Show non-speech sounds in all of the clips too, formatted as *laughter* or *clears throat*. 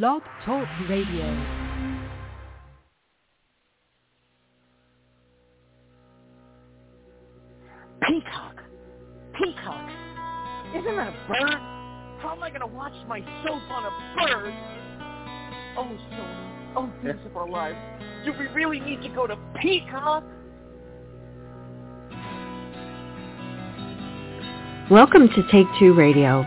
Blog Talk Radio. Peacock. Peacock. Isn't that a bird? How am I going to watch my soap on a bird? Oh, Sona. Oh, things of our lives. Do we really need to go to Peacock? Welcome to Take Two Radio.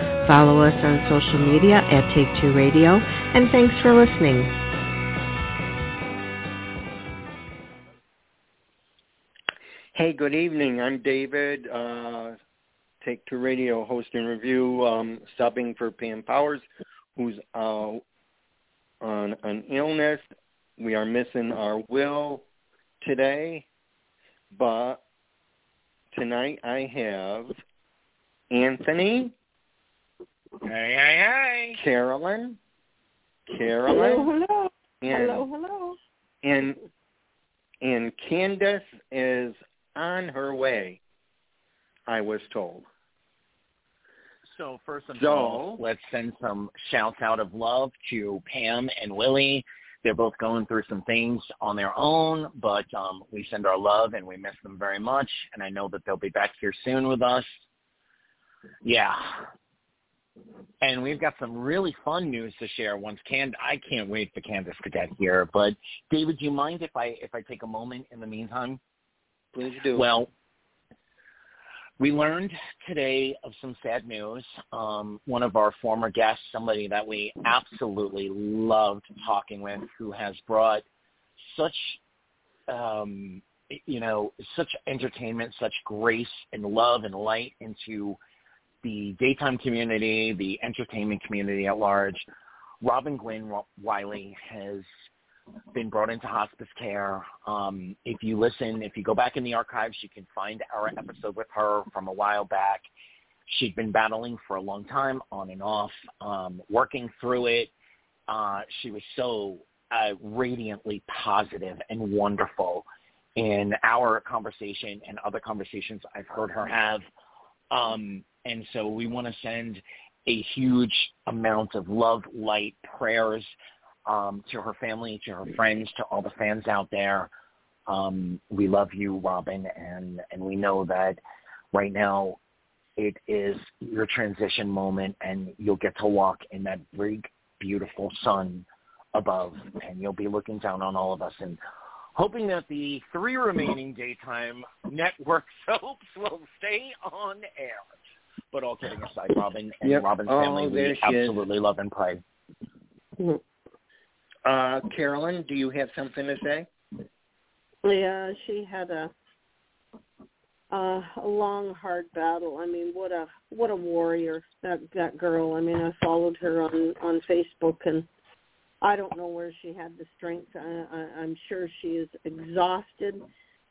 Follow us on social media at Take Two Radio, and thanks for listening. Hey, good evening. I'm David, uh, Take Two Radio host and review, um, subbing for Pam Powers, who's uh, on an illness. We are missing our Will today, but tonight I have Anthony. Hey, hey, hey. Carolyn. Carolyn. Hello, hello. And, hello, hello. And and Candace is on her way. I was told. So first and So- foremost, let's send some shouts out of love to Pam and Willie. They're both going through some things on their own, but um, we send our love and we miss them very much. And I know that they'll be back here soon with us. Yeah. And we've got some really fun news to share once Cand I can't wait for Candace to get here. But David, do you mind if I if I take a moment in the meantime? Please do. Well, we learned today of some sad news. Um, one of our former guests, somebody that we absolutely loved talking with, who has brought such, um, you know, such entertainment, such grace and love and light into the daytime community, the entertainment community at large. Robin Glenn Wiley has been brought into hospice care. Um, if you listen, if you go back in the archives, you can find our episode with her from a while back. She'd been battling for a long time, on and off, um, working through it. Uh, she was so uh, radiantly positive and wonderful in our conversation and other conversations I've heard her have. Um, and so we want to send a huge amount of love, light, prayers um, to her family, to her friends, to all the fans out there. Um, we love you, Robin, and, and we know that right now it is your transition moment and you'll get to walk in that big, beautiful sun above and you'll be looking down on all of us and hoping that the three remaining daytime network *laughs* soaps will stay on air. But all kidding aside, Robin and Yep. Robin's Oh, family, there we she is. absolutely love and pray. *laughs* Uh, Carolyn, do you have something to say? Yeah, she had a uh, a long, hard battle. I mean, what a what a warrior that that girl. I mean, I followed her on on Facebook, and I don't know where she had the strength. I, I, I'm sure she is exhausted.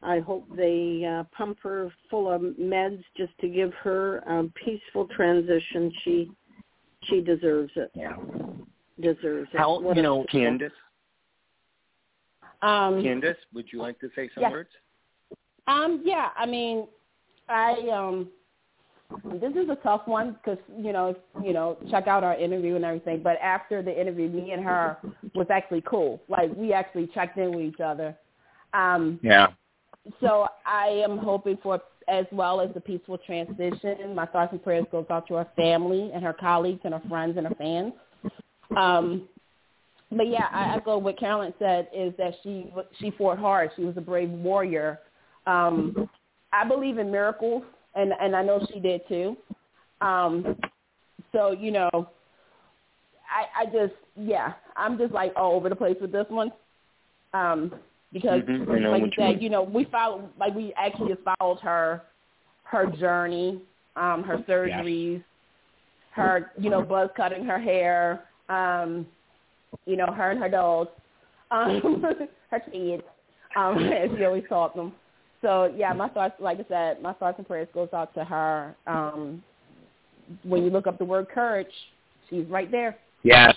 I hope they uh, pump her full of meds just to give her a peaceful transition. She she deserves it. Yeah. Deserves it. How What you a- know Candace? Um, Candace, would you like to say some Yes. words? um, yeah, I mean, I um, this is a tough one because you know, you know, check out our interview and everything. But after the interview, me and her was actually cool. Like we actually checked in with each other. Um, Yeah. So I am hoping for as well as the peaceful transition. My thoughts and prayers goes out to her family and her colleagues and her friends and her fans. Um, but yeah, I echo what Carolyn said is that she she fought hard. She was a brave warrior. Um, I believe in miracles, and and I know she did too. Um, so you know, I I just yeah, I'm just like all over the place with this one. Um, because Mhm, like you you said, mean. you know, we followed like we actually followed her her journey, um, her surgeries, her you know buzz cutting her hair, um, You know, her and her dogs, um, *laughs* her kids, um, *laughs* as she always called them. So yeah, my thoughts, like I said, my thoughts and prayers goes out to her. Um, when you look up the word courage, she's right there. Yes,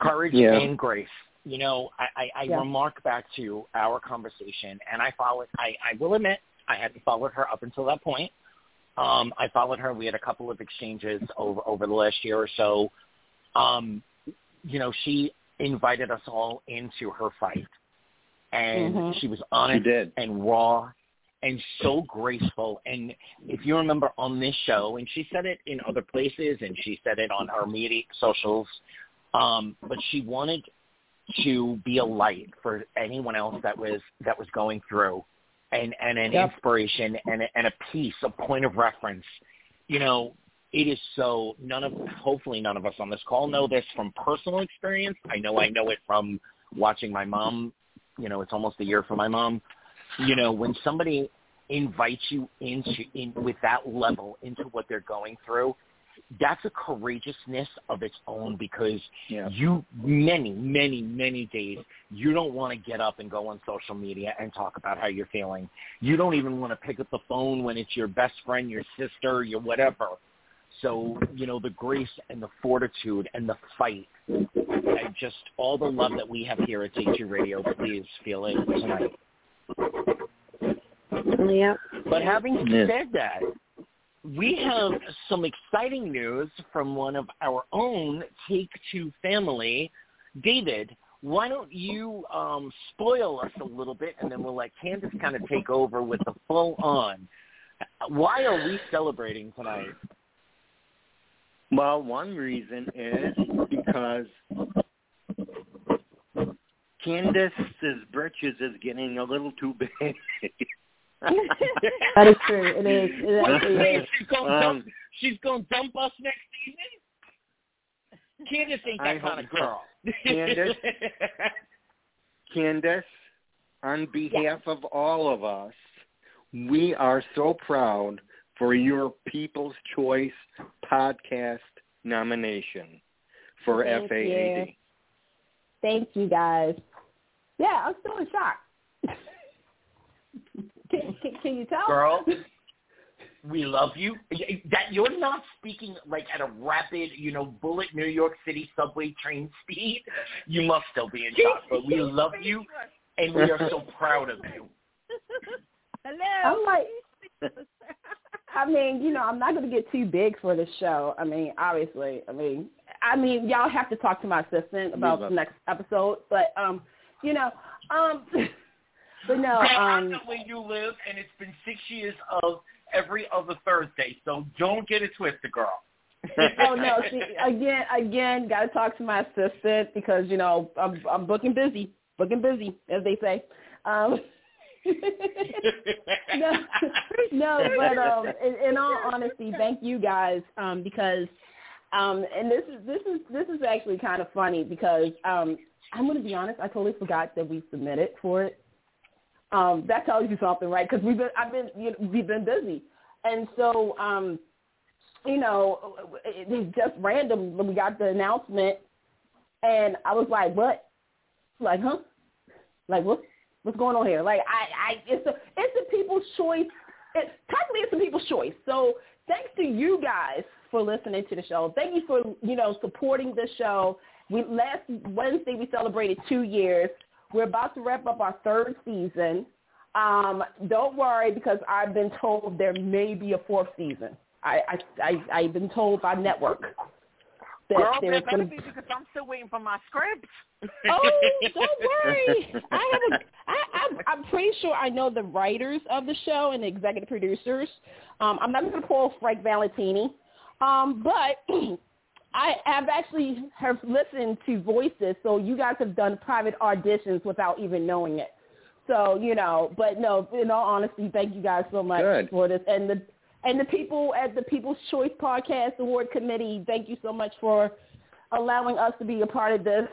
courage Yeah. and grace. You know, I, I, I Yeah. remark back to our conversation, and I followed. I, I will admit, I hadn't followed her up until that point. Um, I followed her. We had a couple of exchanges over over the last year or so. Um, you know, she invited us all into her fight, and Mhm. she was She honest did. and raw and so graceful. And if you remember on this show, and she said it in other places, and she said it on her media socials, um, but she wanted to be a light for anyone else that was that was going through, and and an Yep. inspiration and a, and a piece, a point of reference. You know, it is so. None of hopefully none of us on this call know this from personal experience. I know I know it from watching my mom. You know, it's almost a year for my mom you know, when somebody invites you into in with that level into what they're going through, that's a courageousness of its own because Yeah. you many, many, many days you don't want to get up and go on social media and talk about how you're feeling. You don't even want to pick up the phone when it's your best friend, your sister, your whatever. So, you know, the grace and the fortitude and the fight and just all the love that we have here at Day Radio, please feel it tonight. Yep. But having Yeah. said that, we have some exciting news from one of our own Take Two family. David, why don't you um, spoil us a little bit, and then we'll let Candace kind of take over with the full on. Why are we celebrating tonight? Well, one reason is because Candace's britches is getting a little too big. *laughs* That is true. It is. It actually is. she's going Um, dump. She's going to dump us next season. Candace ain't I that kind of girl. Candace? *laughs* Candace, on behalf of all of us, we are so proud for your People's Choice podcast nomination for Thank FAAD. you. Thank you guys. Yeah, I'm still in shock. Can, can, can you tell? Girl, *laughs* we love you. That you're not speaking like at a rapid, you know, bullet New York City subway train *laughs* speed. You must still be in shock, but *laughs* we love you and we are so proud of you. I'm like, I mean, you know, I'm not going to get too big for the show. I mean, obviously, I mean, I mean, y'all have to talk to my assistant about the next episode, but um, you know, um, but no, um, where you live, and it's been six years of every other Thursday, so don't get it twisted, girl. *laughs* oh no, *laughs* see, again, again, got to talk to my assistant because you know I'm I'm booking busy, booking busy, as they say. Um, *laughs* no, no, but um, in, in all honesty, thank you guys um, because, um, and this is this is this is actually kind of funny because um, I'm going to be honest, I totally forgot that we submitted for it. Um, that tells you something, right? Because we've been I've been you know, we've been busy, and so um, you know, it, it's just random. We got the announcement, and I was like, "What? Like, huh? Like, what? What's going on here? Like, I, I, it's a, it's the people's choice. It, technically, it's a people's choice. So, thanks to you guys for listening to the show. Thank you for, you know, supporting the show. We last Wednesday we celebrated two years. We're about to wrap up our third season. Um, don't worry because I've been told there may be a fourth season. I, I, I I've been told by network that Girl, there's that better be because I'm still waiting for my script. Oh, don't worry. *laughs* I have a. I, I'm, I'm pretty sure I know the writers of the show and the executive producers. Um, I'm not going to pull Frank Valentini, um, but *clears throat* I have actually have listened to voices. So you guys have done private auditions without even knowing it. So you know, but no. In all honesty, thank you guys so much Good. for this and the and the people at the People's Choice Podcast Award Committee. Thank you so much for allowing us to be a part of this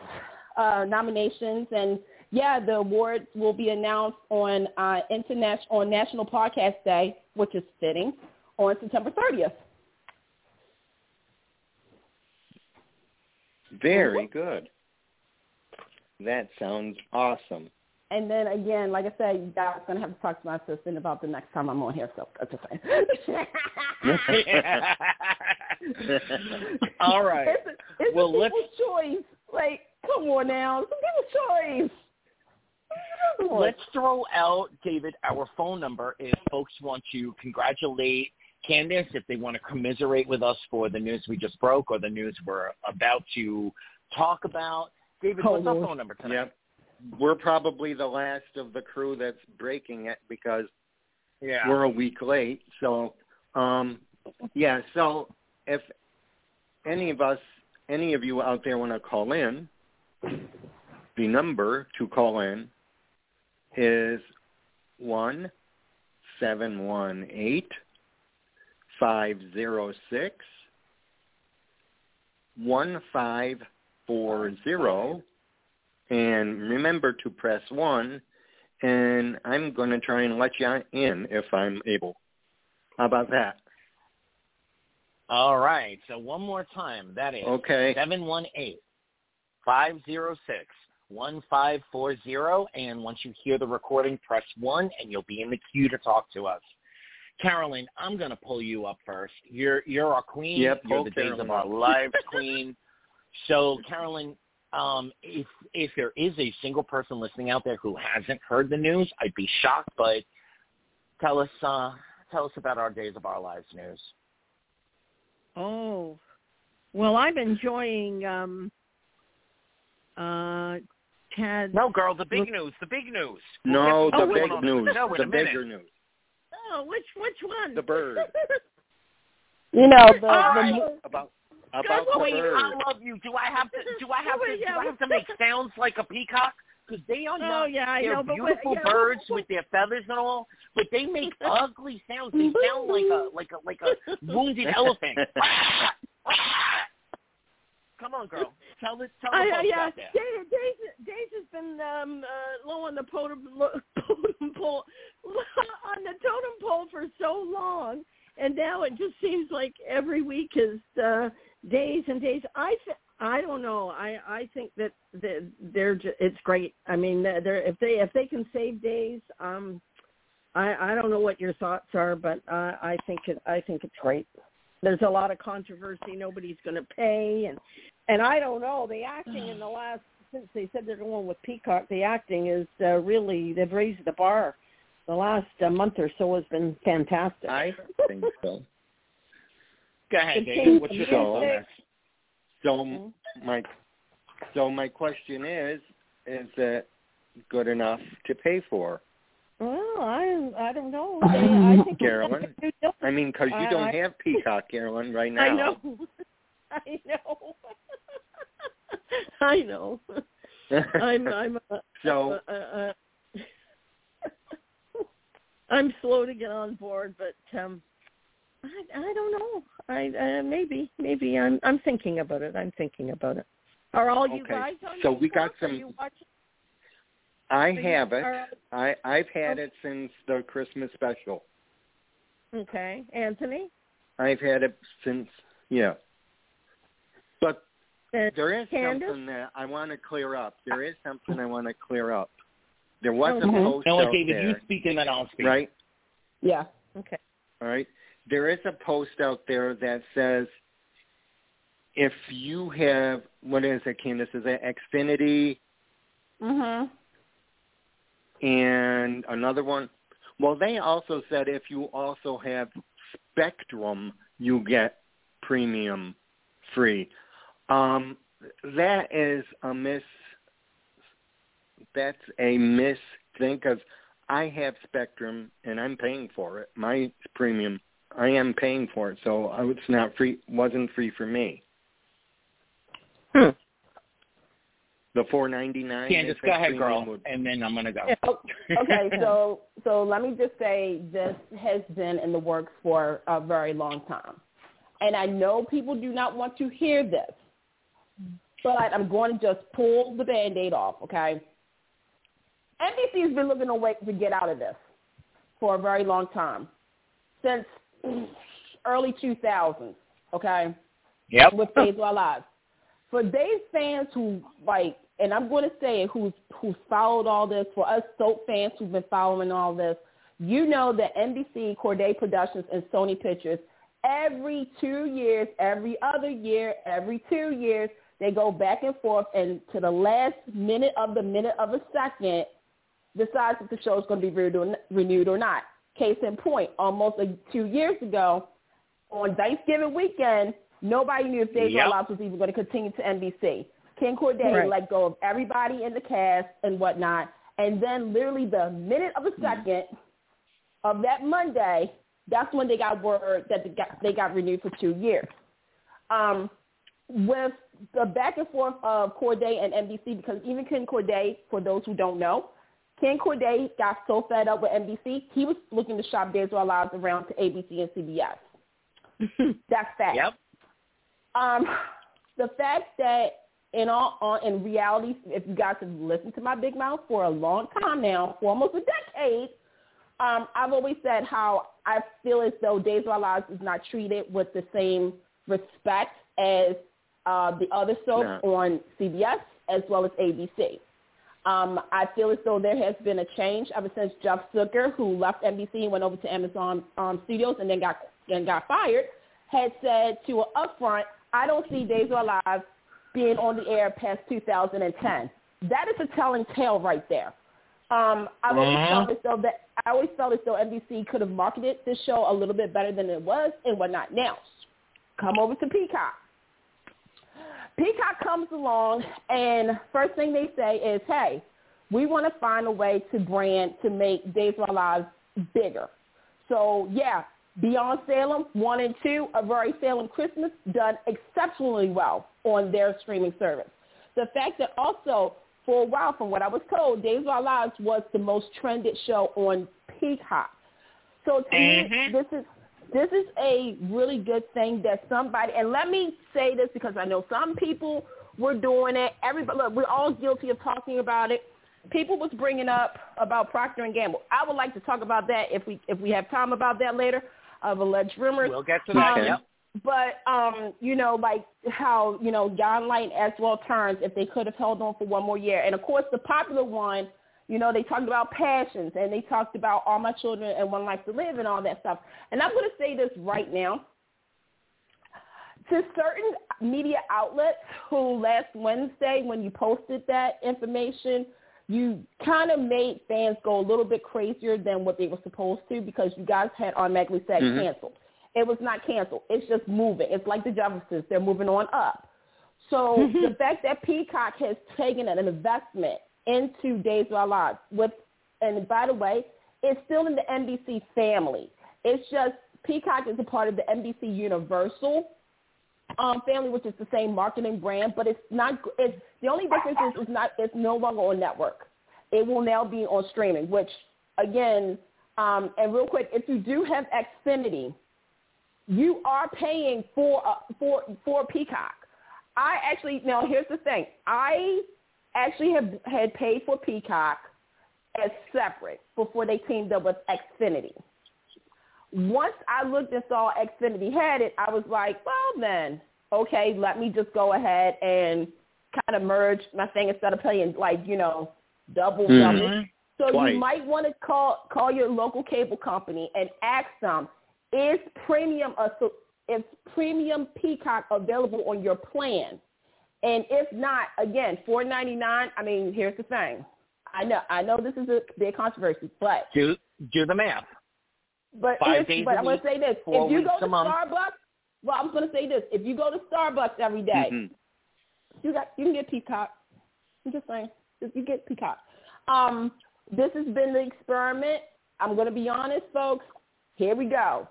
uh, nominations. And yeah, the awards will be announced on uh, international on National Podcast Day, which is fitting, on September 30th. Very good. That sounds awesome. And then again, like I said, you guys gonna have to talk to my assistant about the next time I'm on here. So that's just saying. *laughs* All right. It's, a, it's Well, a people's let's- choice. Like, come on now, it's a people's choice. Let's throw out, David, our phone number if folks want to congratulate Candace, if they want to commiserate with us for the news we just broke or the news we're about to talk about. David, what's our phone number tonight? Yep. We're probably the last of the crew that's breaking it because Yeah. we're a week late. So, um, yeah. So if any of us, any of you out there want to call in, the number to call in is one seven one eight five zero six one five four zero and remember to press one and I'm going to try and let you in if I'm able. How about that? All right. So one more time. That is Okay. seven one eight five zero six one five four zero. And once you hear the recording, press one, and you'll be in the queue to talk to us. Carolyn, I'm going to pull you up first. You're you're our queen. Yep, you're pull the days of our up. *laughs* lives queen. So, Carolyn, um, if if there is a single person listening out there who hasn't heard the news, I'd be shocked. But tell us uh, tell us about our days of our lives news. Oh, well, I'm enjoying um, uh, Tad. No, girl, the big news, the big news. No, the what's big going on in news. the show in The bigger news. Oh, which which one? The bird. *laughs* you know the, All the right. About about the Queen, bird. I love you. Do I have to? Do I have oh, to? Do I have to make *laughs* sounds like a peacock? Because they are oh, not, Oh, yeah, I they're know, but what- beautiful yeah. birds with their feathers and all, but they make *laughs* ugly sounds. They sound like a like a like a wounded elephant. Come on, girl. Tell the tell the I, folks yeah, out there. Days, Days, Days has been um, uh, low on the totem, *laughs* totem pole, *laughs* on the totem pole for so long, and now it just seems like every week is uh, days and days. I th- I don't know. I I think that that they're ju- it's great. I mean, they're they're- if they if they can save days, um, I I don't know what your thoughts are, but uh, I think it I think it's great. There's a lot of controversy. Nobody's going to pay, and and I don't know. The acting in the last since they said they're going with Peacock, the acting is uh, really they've raised the bar. The last uh, month or so has been fantastic. I think so. Go ahead, It David. What's your to thoughts on this? So my so my question is, is it good enough to pay for? well, I I don't know. They, *laughs* I think Carolyn? I mean, because you don't I- have Peacock, Carolyn, right now. *laughs* I know. I know. *laughs* I know. *laughs* I'm I'm uh, So- *laughs* I'm slow to get on board, but um I I don't know. I uh, maybe maybe I'm I'm thinking about it. I'm thinking about it. Are all you Okay. guys on So we got some- I Are you- have it. I I've had it since the Christmas special. Okay, Anthony. I've had it since yeah. But there is Candace? something that I want to clear up. There is something I want to clear up. There was a Okay. post No, out David, you there, speak and then I'll speak. right? yeah. Okay. All right. There is a post out there that says if you have what is it, Candace? Is it Xfinity Mhm. and another one? Well, they also said if you also have Spectrum, you get premium free. Um, that is a miss. That's a miss thing because I have Spectrum and I'm paying for it. My premium, I am paying for it, so I- it's not free. Wasn't free for me. Hmm. The four ninety nine. Candace, go ahead, girl, and then I'm gonna go. Oh, okay, *laughs* so so let me just say this has been in the works for a very long time, and I know people do not want to hear this, but I'm going to just pull the band-aid off. Okay, NBC's been looking a way to get out of this for a very long time, since *clears throat* early 2000s. Okay, Yep. with Days of Our Lives. For those fans who like and I'm going to say it, who's who's followed all this for us soap fans who've been following all this, you know that NBC, Corday Productions, and Sony Pictures every two years, every other year, every two years, they go back and forth, and to the last minute of the minute of a second, decides if the show is going to be renewed or not. Case in point, almost a, two years ago, on Thanksgiving weekend, nobody knew if Days yep. Lives was even going to continue to NBC. Ken Corday right. let go of everybody in the cast and whatnot, and then literally the minute of a 2nd mm-hmm. of that Monday, that's when they got word that they got, they got renewed for two years. Um, with the back and forth of Corday and NBC, because even Ken Corday, for those who don't know, Ken Corday got so fed up with NBC, he was looking to shop Days of Our Lives around to ABC and CBS. *laughs* That's fact. Yep. Um, the fact that in all in reality, if you guys have listened to my big mouth for a long time now, for almost a decade, um, I've always said how I feel as though Days of Our Lives is not treated with the same respect as uh, the other soaps no. on CBS as well as ABC. Um, I feel as though there has been a change ever since Jeff Zucker, who left NBC and went over to Amazon um, Studios and then got and got fired, had said to an upfront, "I don't see Days of Our Lives being on the air past 2010." That is a telling tale right there. Um, I always uh-huh. felt as though that I always felt as though NBC could have marketed this show a little bit better than it was and whatnot. Now, come over to Peacock. Peacock comes along, and first thing they say is, "Hey, we want to find a way to brand to make Days of Our Lives bigger." So yeah, Beyond Salem one and two, A Very Salem Christmas, done exceptionally well on their streaming service. The fact that also for a while, from what I was told, Days of Our Lives was the most trended show on Peacock. So to mm-hmm. me, this is this is a really good thing that somebody. And let me say this because I know some people were doing it. Everybody, look, we're all guilty of talking about it. People was bringing up about Procter and Gamble. I would like to talk about that if we if we have time about that later of alleged rumors. We'll get to that. Um, yep. But um, you know, like how you know John Light as well turns if they could have held on for one more year, and of course the popular one, you know, they talked about passions and they talked about all my children and one life to live and all that stuff. And I'm going to say this right now to certain media outlets who last Wednesday when you posted that information, you kind of made fans go a little bit crazier than what they were supposed to because you guys had automatically said mm-hmm. canceled. It was not canceled. It's just moving. It's like the Jeffersons. They're moving on up. So *laughs* the fact that Peacock has taken an investment into Days of Our Lives with, and by the way, it's still in the NBC family. It's just Peacock is a part of the NBC Universal um, family, which is the same marketing brand, but it's not. It's the only difference is it's not. It's no longer on network. It will now be on streaming. Which again, um, and real quick, if you do have Xfinity, you are paying for uh, for for Peacock. I actually now here's the thing. I actually have had paid for Peacock as separate before they teamed up with Xfinity. Once I looked and saw Xfinity had it, I was like, well then, okay, let me just go ahead and kind of merge my thing instead of paying like you know double mm-hmm. double. So Twice. you might want to call call your local cable company and ask them is premium a, is premium Peacock available on your plan? And if not, again, four ninety nine. I mean, here's the thing. I know I know this is a big controversy, but do do the math. But Five days but I'm going to say this: if you go to Starbucks, well, I'm going to say this: if you go to Starbucks every day, mm-hmm. you got you can get Peacock. I'm just saying, you get Peacock. Um, this has been the experiment. I'm going to be honest, folks. Here we go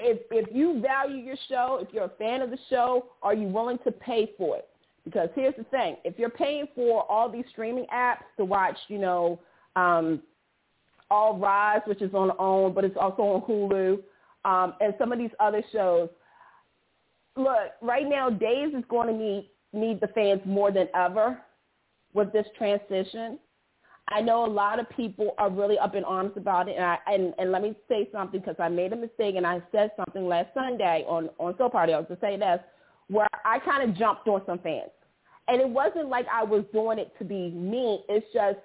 if if you value your show, if you're a fan of the show, are you willing to pay for it? Because here's the thing: if you're paying for all these streaming apps to watch, you know, um, All Rise, which is on OWN, but it's also on Hulu, um, and some of these other shows. Look, right now, Days is going to need need the fans more than ever with this transition. I know a lot of people are really up in arms about it, and I, and, and let me say something because I made a mistake and I said something last Sunday on on Soap Party. I was to say this, where I kind of jumped on some fans, And it wasn't like I was doing it to be mean. It's just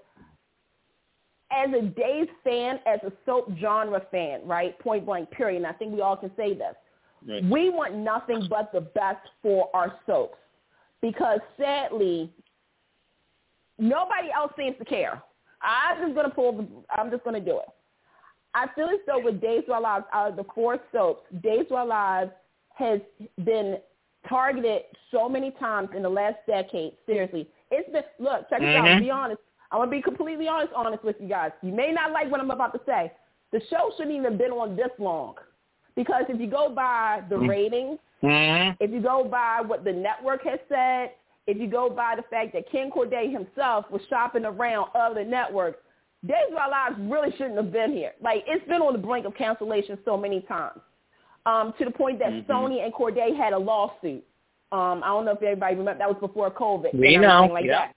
as a Days fan, as a soap genre fan, right? Point blank, period. And I think we all can say this. Right. We want nothing but the best for our soaps because sadly, nobody else seems to care. I'm just gonna pull. The, I'm just gonna do it. I feel as though with Days of Our Lives, out of the four soaps, Days of Our Lives has been targeted so many times in the last decade. Seriously, it's been. Look, check mm-hmm. out. Be honest. I want to be completely honest, honest with you guys. You may not like what I'm about to say. The show shouldn't even have been on this long, because if you go by the mm-hmm. ratings, mm-hmm. if you go by what the network has said, if you go by the fact that Ken Corday himself was shopping around other networks, Days of Our Lives really shouldn't have been here. Like it's been on the brink of cancellation so many times, um, to the point that mm-hmm. Sony and Corday had a lawsuit. Um, I don't know if everybody remember that was before COVID. We know, like yeah. That.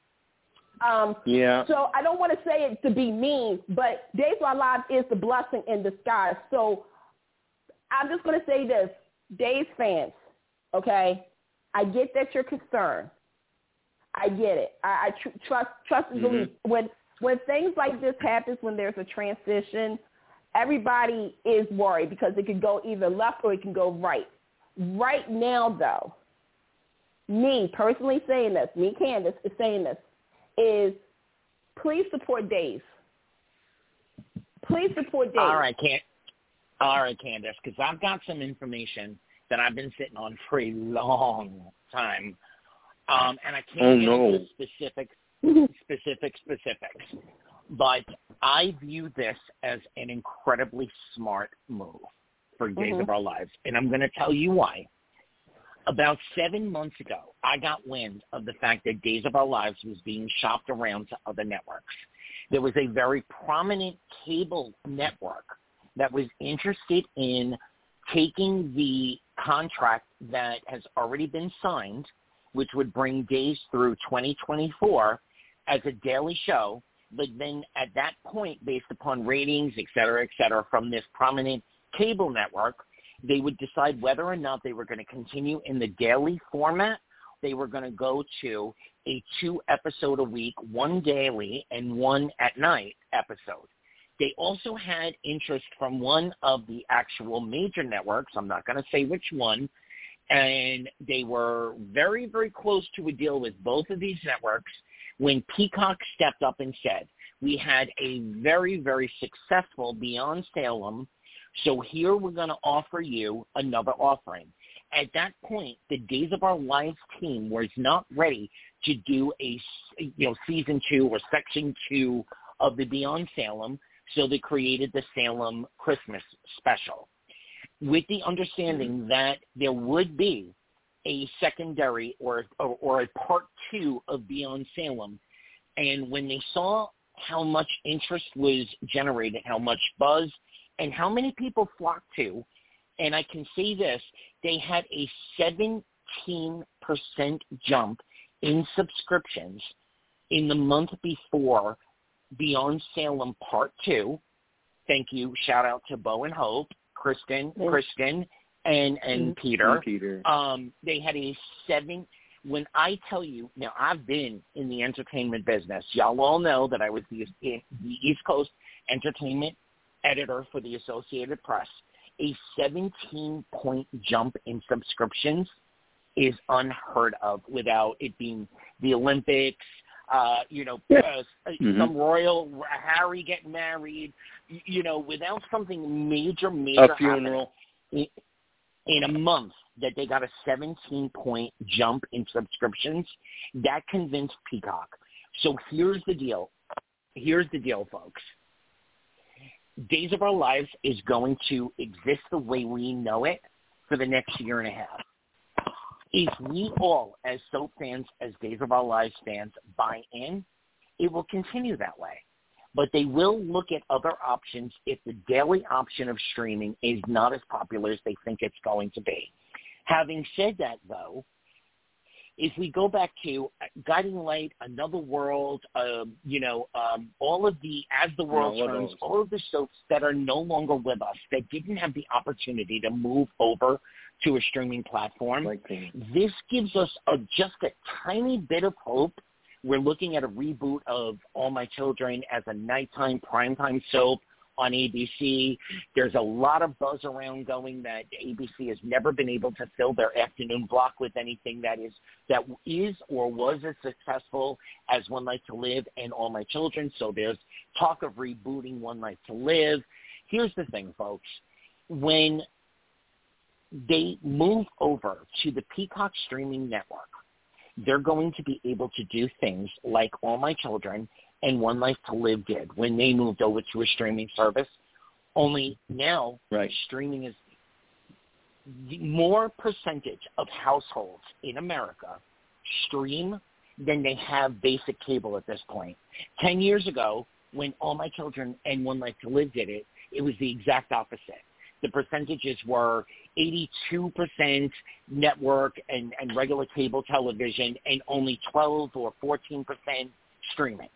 Um, yeah. So I don't want to say it to be mean, but Days of Our Lives is the blessing in disguise. So I'm just going to say this, Days fans, okay? I get that you're concerned. I get it. I, I tr- trust trust and mm-hmm. When when things like this happens, when there's a transition, everybody is worried because it could go either left or it can go right. Right now, though, me personally saying this, me Candace is saying this, is please support Dave. Please support Dave. All right, can all right, Candace, because I've got some information that I've been sitting on for a long time um, and I can't oh, get no. into specific, specific specifics. But I view this as an incredibly smart move for Days mm-hmm. of Our Lives, and I'm going to tell you why. About seven months ago, I got wind of the fact that Days of Our Lives was being shopped around to other networks. There was a very prominent cable network that was interested in taking the contract that has already been signed which would bring days through 2024 as a daily show. But then at that point, based upon ratings, et cetera, et cetera, from this prominent cable network, they would decide whether or not they were going to continue in the daily format. They were going to go to a two episode a week, one daily and one at night episode. They also had interest from one of the actual major networks. I'm not going to say which one, and they were very, very close to a deal with both of these networks when Peacock stepped up and said, we had a very, very successful Beyond Salem, so here we're going to offer you another offering. At that point, the Days of Our Lives team was not ready to do a you know season two or section two of the Beyond Salem, so they created the Salem Christmas special with the understanding mm-hmm. that there would be a secondary or, or, or a part two of Beyond Salem. And when they saw how much interest was generated, how much buzz, and how many people flocked to, and I can say this, they had a 17% jump in subscriptions in the month before Beyond Salem Part 2. Thank you. Shout out to Bo and Hope. Kristen, yes. Kristen, and and mm-hmm. Peter. And Peter. Um, they had a seven. When I tell you now, I've been in the entertainment business. Y'all all know that I was the, the East Coast entertainment editor for the Associated Press. A 17 point jump in subscriptions is unheard of without it being the Olympics, uh, you know, uh, mm-hmm. some royal Harry getting married, you know, without something major, major a funeral in, in a month that they got a 17 point jump in subscriptions, that convinced Peacock. So here's the deal. Here's the deal, folks. Days of Our Lives is going to exist the way we know it for the next year and a half if we all, as soap fans, as Days of Our Lives fans, buy in, it will continue that way. But they will look at other options if the daily option of streaming is not as popular as they think it's going to be. Having said that, though, if we go back to Guiding Light, Another World, um, you know, um, all of the As the World Turns, all of the soaps that are no longer with us, that didn't have the opportunity to move over to a streaming platform, Like this gives us a, just a tiny bit of hope. We're looking at a reboot of All My Children as a nighttime primetime soap on ABC. There's a lot of buzz around going that ABC has never been able to fill their afternoon block with anything that is that is or was as successful as One Life to Live and All My Children. So there's talk of rebooting One Life to Live. Here's the thing, folks. When they move over to the Peacock streaming network, they're going to be able to do things like All My Children and One Life to Live did when they moved over to a streaming service. Only now Right. streaming is more percentage of households in America stream than they have basic cable at this point. Ten years ago, when All My Children and One Life to Live did it, it was the exact opposite. The percentages were 82% network and, and regular cable television and only 12 or 14% streaming.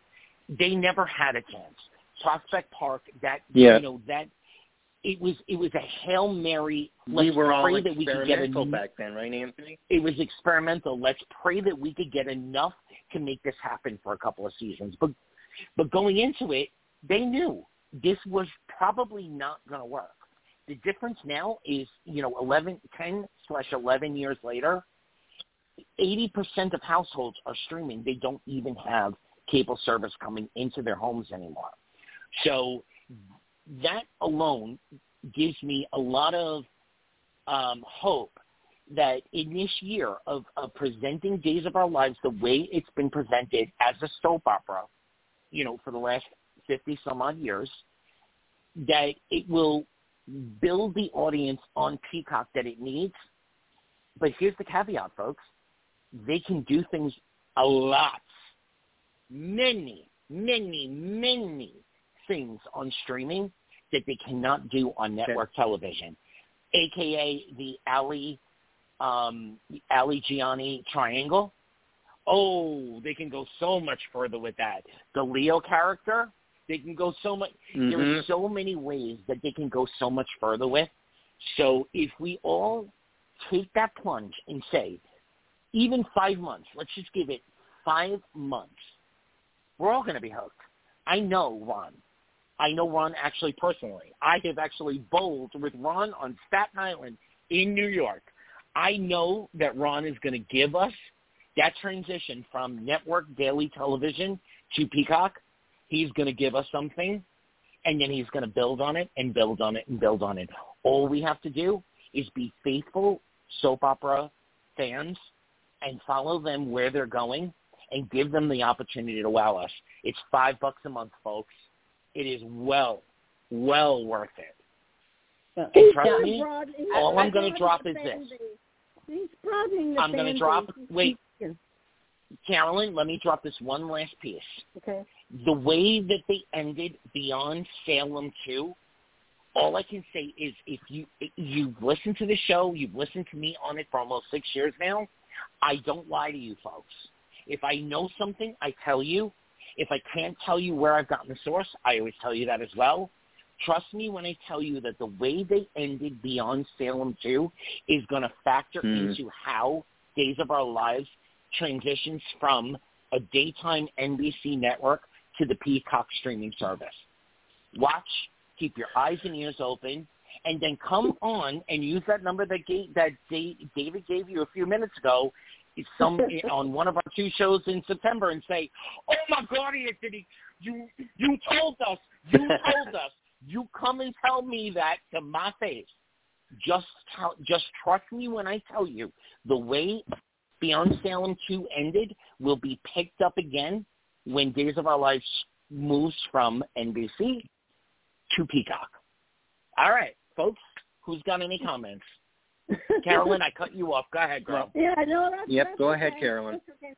They never had a chance. Prospect Park, that Yeah. you know that it was it was a hail mary. we Let's were all pray that we could get a experimental back then, right, Anthony? it was experimental. Let's pray that we could get enough to make this happen for a couple of seasons. But but going into it, they knew this was probably not going to work. The difference now is, you know, 11, 10 slash 11 years later, 80% of households are streaming. They don't even have cable service coming into their homes anymore. So that alone gives me a lot of um, hope that in this year of, of presenting Days of Our Lives the way it's been presented as a soap opera, you know, for the last 50 some odd years, that it will build the audience on Peacock that it needs. But here's the caveat, folks. They can do things a lot, many, many, many things on streaming that they cannot do on network television, aka the Allie um, the Allie Johnny triangle. Oh, they can go so much further with that. The Leo character, they can go so much. There Mhm. are so many ways that they can go so much further with. So if we all take that plunge and say, even five months, let's just give it five months, we're all going to be hooked. I know Ron. I know Ron actually personally. I have actually bowled with Ron on Staten Island in New York. I know that Ron is going to give us that transition from network daily television to Peacock. He's going to give us something, and then he's going to build on it and build on it and build on it. All we have to do is be faithful soap opera fans and follow them where they're going and give them the opportunity to wow us. It's five bucks a month, folks. It is well, well worth it. Yeah. And trust me, broadening- all I'm gonna drop is this. He's broadening the I'm gonna drop- wait. Carolyn, let me drop this one last piece. Okay. The way that they ended Beyond Salem 2, all I can say is if you you've listened to the show, you've listened to me on it for almost six years now, I don't lie to you folks. If I know something, I tell you. If I can't tell you where I've gotten the source, I always tell you that as well. Trust me when I tell you that the way they ended Beyond Salem 2 is going to factor Hmm. into how Days of Our Lives transitions from a daytime NBC network to the Peacock streaming service. Watch, keep your eyes and ears open, and then come on and use that number that gave, that David gave you a few minutes ago, some *laughs* on one of our two shows in September, and say, "Oh my God, Anthony, you you told us, you *laughs* told us, you come and tell me that to my face." Just tell, just trust me when I tell you the way Beyond Salem 2 ended will be picked up again when Days of Our Lives moves from NBC to Peacock. All right, folks, who's got any comments? *laughs* Carolyn, I cut you off. Go ahead, girl. Yeah, no, that's Yep, that's go okay. ahead, Carolyn. Okay.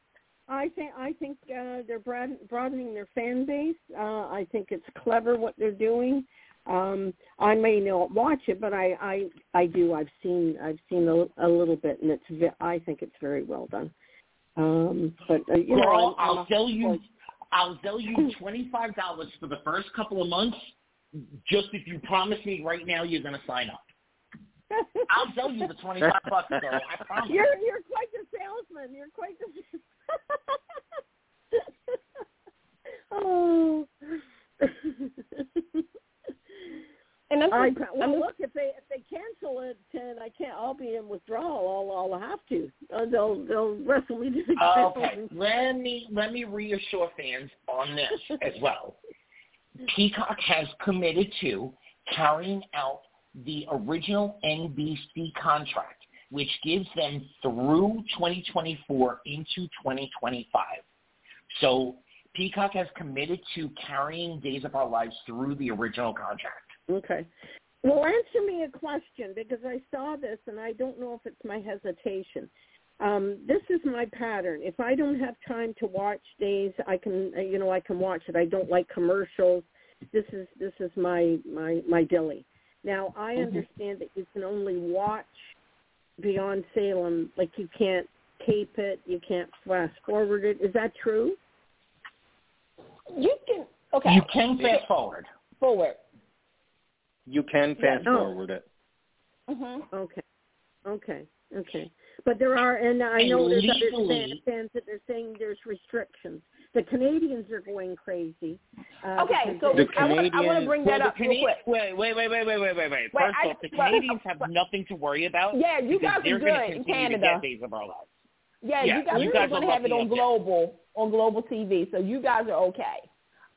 I think I think uh, they're broad, broadening their fan base. Uh, I think it's clever what they're doing. Um, I may not watch it, but I I I do. I've seen I've seen a, a little bit, and it's ve- I think it's very well done. Um, but uh, you Girl, know, I'm, I'll I'm sell you. like, I'll sell you twenty five dollars for the first couple of months, just if you promise me right now you're going to sign up. I'll sell you the twenty five bucks, girl. I *laughs* promise. You're you're quite the salesman. You're quite the. *laughs* *laughs* oh. And I'm, All right. Well, I'm just, look, if they if they cancel it, and I can't, I'll be in withdrawal. I'll I'll have to. Uh, they'll they'll wrestle me to *laughs* the ground. Okay, let me let me reassure fans on this *laughs* as well. Peacock has committed to carrying out the original NBC contract, which gives them through 2024 into 2025. So Peacock has committed to carrying Days of Our Lives through the original contract. Okay. Well, answer me a question because I saw this and I don't know if it's my hesitation. Um, this is my pattern. If I don't have time to watch days, I can, uh, you know, I can watch it. I don't like commercials. This is this is my my my dilly. Now I understand that you can only watch Beyond Salem, like you can't tape it, you can't fast forward it. Is that true? you can okay. You can fast forward. forward. You can Yeah. fast Oh. forward it. Mhm. Okay. Okay. Okay. But there are, and I And know there's other fans that they're saying there's restrictions. The Canadians are going crazy. Uh, Okay, so The I want to I want to Canadians- bring Well, that the up real Cana- quick. wait, wait, wait, wait, wait, wait, wait, wait. Wait, First I- off, the well, Canadians have well- nothing to worry about. Yeah, you because guys they're are gonna good in continue to Canada. get Days of Our Lives. Yeah, Yeah, you guys, you are guys going are to have it on lucky, yeah. global on global TV, so you guys are okay.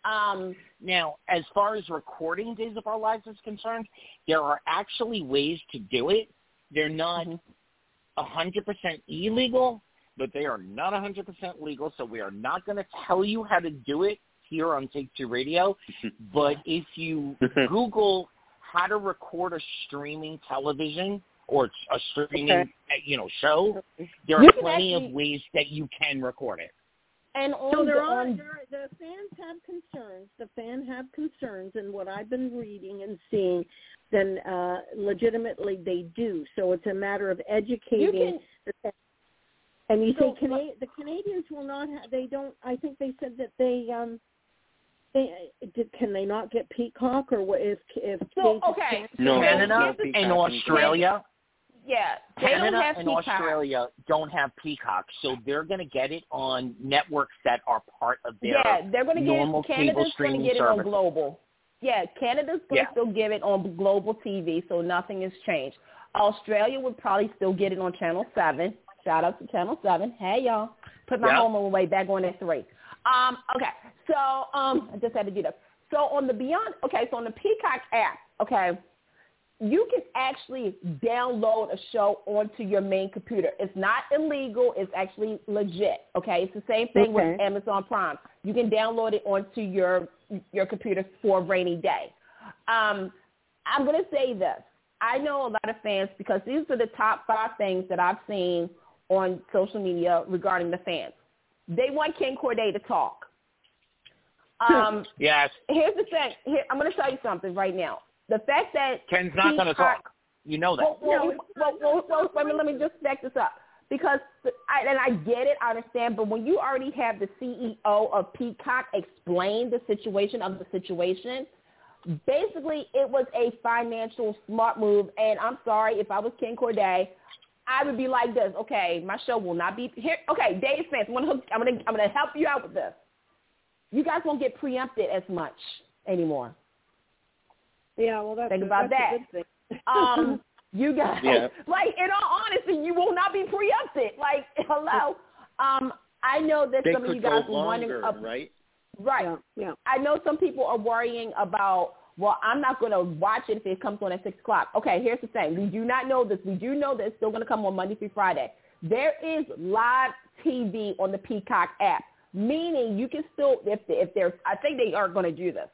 Um, Now, as far as recording Days of Our Lives is concerned, there are actually ways to do it. They're not Mhm. a 100% illegal, but they are not a 100% legal, so we are not going to tell you how to do it here on Take Two Radio. *laughs* But if you *laughs* Google how to record a streaming television or a streaming, Okay. you know, show, there You are plenty actually- of ways that you can record it. And on So there the, are on there, the fans have concerns. The fans have concerns, and what I've been reading and seeing, then uh, legitimately they do. So it's a matter of you educating can the. And you So, say Cana- the Canadians will not have? They don't. I think they said that they um. They did. Can they not get Peacock or what? If if So, they okay. can't- No, Canada no and Peacock in Australia. Yeah they Canada don't have and Peacock. Australia don't have Peacock, so they're going to get it on networks that are part of their Yeah, they're going to normal get cable Canada's going to streaming get it on global. Yeah, Canada's going to Yeah. still give it on global TV, so nothing has changed. Australia would probably still get it on Channel Seven. Shout out to Channel Seven. Hey y'all, put my Yeah. home away back on at three. Um, okay, so um, I just had to do that. So on the Beyond, okay, so on the Peacock app, okay, you can actually download a show onto your main computer. It's not illegal. It's actually legit. Okay, it's the same thing with Amazon Prime. You can download it onto your your computer for a rainy day. Um, I'm going to say this. I know a lot of fans because these are the top five things that I've seen on social media regarding the fans. They want Ken Corday to talk. *laughs* Um, Yes, here's the thing. Here, I'm going to tell you something right now. The fact that Ken's not going to Peacock- talk. You know that. well, well, No, well, well, well, not wait a minute, let me just back this up. Because, I, and I get it, I understand, but when you already have the CEO of Peacock explain the situation of the situation, basically it was a financial smart move. And I'm sorry, if I was Ken Corday, I would be like this. Okay, my show will not be here. Okay, Dave fans, I'm gonna hook, I'm gonna I'm gonna help you out with this. You guys won't get preempted as much anymore. Yeah, well, that's Think a, about that's that. A good thing. um, *laughs* you guys, Yeah. like in all honesty, you will not be preempted. Like, *laughs* hello. Um, I know that They some of you guys go are wondering, longer, uh, right? right? yeah, yeah. I know some people are worrying about. Well, I'm not going to watch it if it comes on at six o'clock. Okay, here's the thing: we do not know this. We do know that it's still going to come on Monday through Friday. There is live TV on the Peacock app, meaning you can still, if if there's, I think they are going to do this.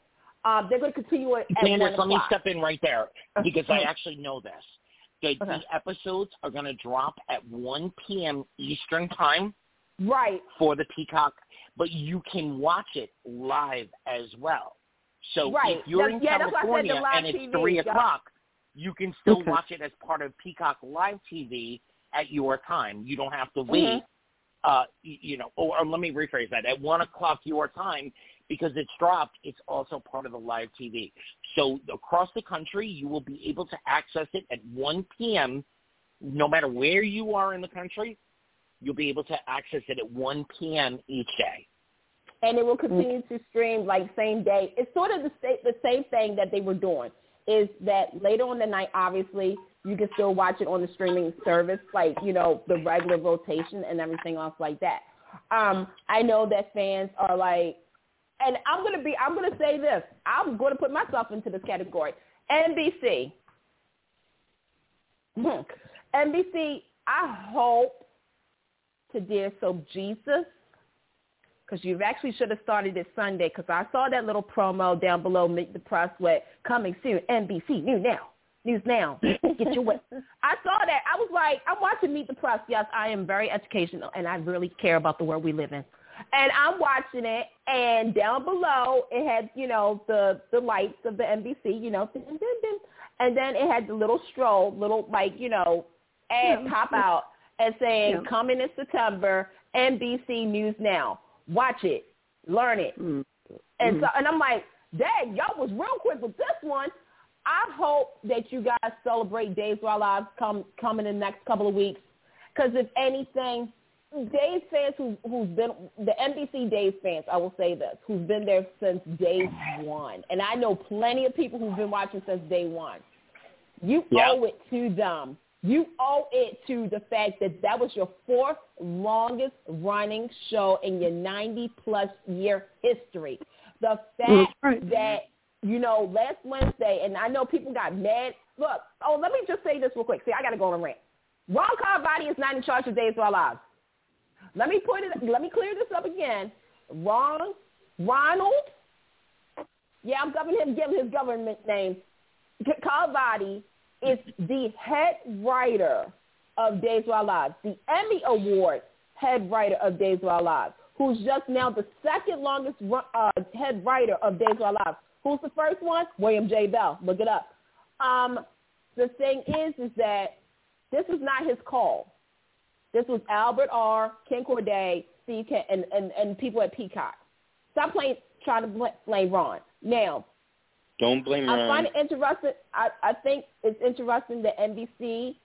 Um, they're going to continue at one let me step in right there because I actually know this. The, Okay. the episodes are going to drop at 1 p.m. Eastern time Right. for the Peacock, but you can watch it live as well. So Right. if you're That's- in yeah, California and it's TV, 3 yeah. o'clock, you can still Okay. watch it as part of Peacock Live TV at your time. You don't have to Mm-hmm. wait uh, you know, or, or let me rephrase that, at 1 o'clock your time, because it's dropped, it's also part of the live TV. So across the country, you will be able to access it at 1 p.m. No matter where you are in the country, you'll be able to access it at 1 p.m. each day. And it will continue to stream like same day. It's sort of the, the same thing that they were doing. Is that later on the night, obviously, you can still watch it on the streaming service, like, you know, the regular rotation and everything else like that. Um, I know that fans are like, and I'm gonna be, I'm gonna say this. I'm gonna put myself into this category. NBC. Hmm. NBC. I hope to dear so Jesus, because you actually should have started it Sunday. Because I saw that little promo down below, Meet the Press, with coming soon, NBC New Now. News now. Get your way. *laughs* I saw that. I was like, I'm watching Meet the Press. Yes, I am very educational, and I really care about the world we live in. And I'm watching it, and down below it had, you know, the the lights of the NBC, you know, and then it had the little strobe, little like, you know, ad pop out and saying, yeah. coming in September, NBC News Now. Watch it, learn it. Mm-hmm. And so, and I'm like, Dad, y'all was real quick with this one. I hope that you guys celebrate Days of Our Lives come coming in the next couple of weeks. Because if anything, Days fans who who's been the NBC Dave fans, I will say this, who's been there since day one, and I know plenty of people who've been watching since day one. You yep. owe it to them. You owe it to the fact that that was your fourth longest running show in your 90 plus year history. The mm, fact right. that you know, last Wednesday, and I know people got mad. Look, oh, let me just say this real quick. See, I got to go on a rant. Ron Carlivati is not in charge of Days of Our Lives. Let me put it. Let me clear this up again. Ron, Ronald. Yeah, I'm giving him give his government name. Carlivati is the head writer of Days of Our Lives, the Emmy Award head writer of Days of Our Lives, who's just now the second longest uh, head writer of Days of Our Lives. Who's the first one? William J. Bell. Look it up. Um, the thing is, is that this was not his call. This was Albert R., Ken Corday, Steve Kent, and, and, and people at Peacock. Stop playing, trying to blame Ron. Now, don't blame Ron. I find it interesting. I, I think it's interesting that NBC,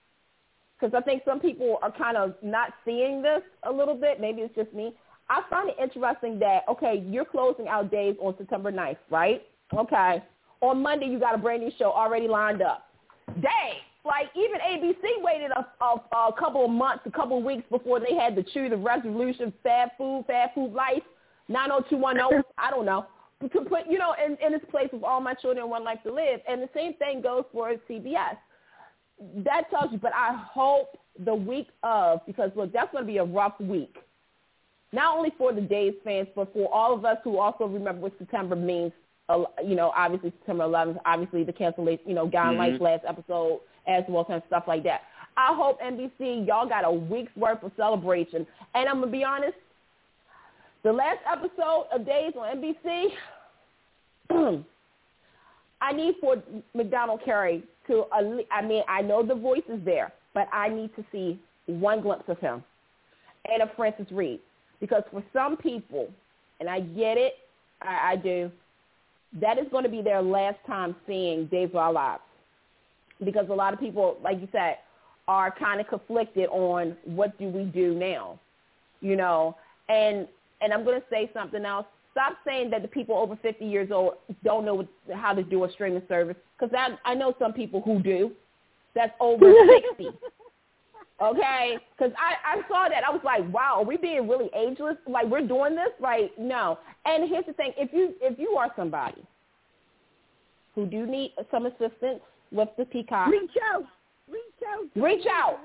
because I think some people are kind of not seeing this a little bit. Maybe it's just me. I find it interesting that, okay, you're closing out days on September 9th, right? Okay. On Monday, you got a brand new show already lined up. Dang. Like even ABC waited a, a, a couple of months, a couple of weeks before they had to choose the resolution Fab Food, Fab Food Life, 90210, *laughs* I don't know, to put, you know, in, in its place with all my children one life to live. And the same thing goes for CBS. That tells you, but I hope the week of, because look, that's going to be a rough week. Not only for the Days fans, but for all of us who also remember what September means you know, obviously September 11th, obviously the cancellation, you know, Guy mm-hmm. Light's last episode as well and stuff like that. I hope NBC, y'all got a week's worth of celebration. And I'm going to be honest, the last episode of Days on NBC, *clears throat* I need for Macdonald Carey to, uh, I mean, I know the voice is there, but I need to see one glimpse of him and of Frances Reid. Because for some people, and I get it, I, I do, that is going to be their last time seeing Days of Our Lives. Because a lot of people, like you said, are kind of conflicted on what do we do now, you know. And and I'm going to say something else. Stop saying that the people over 50 years old don't know what, how to do a streaming service, because I I know some people who do. That's over 60. *laughs* Okay, because I I saw that I was like, wow, are we being really ageless? Like we're doing this? Like no. And here's the thing: if you if you are somebody who do need some assistance with the peacock, reach out. Reach out. Reach out.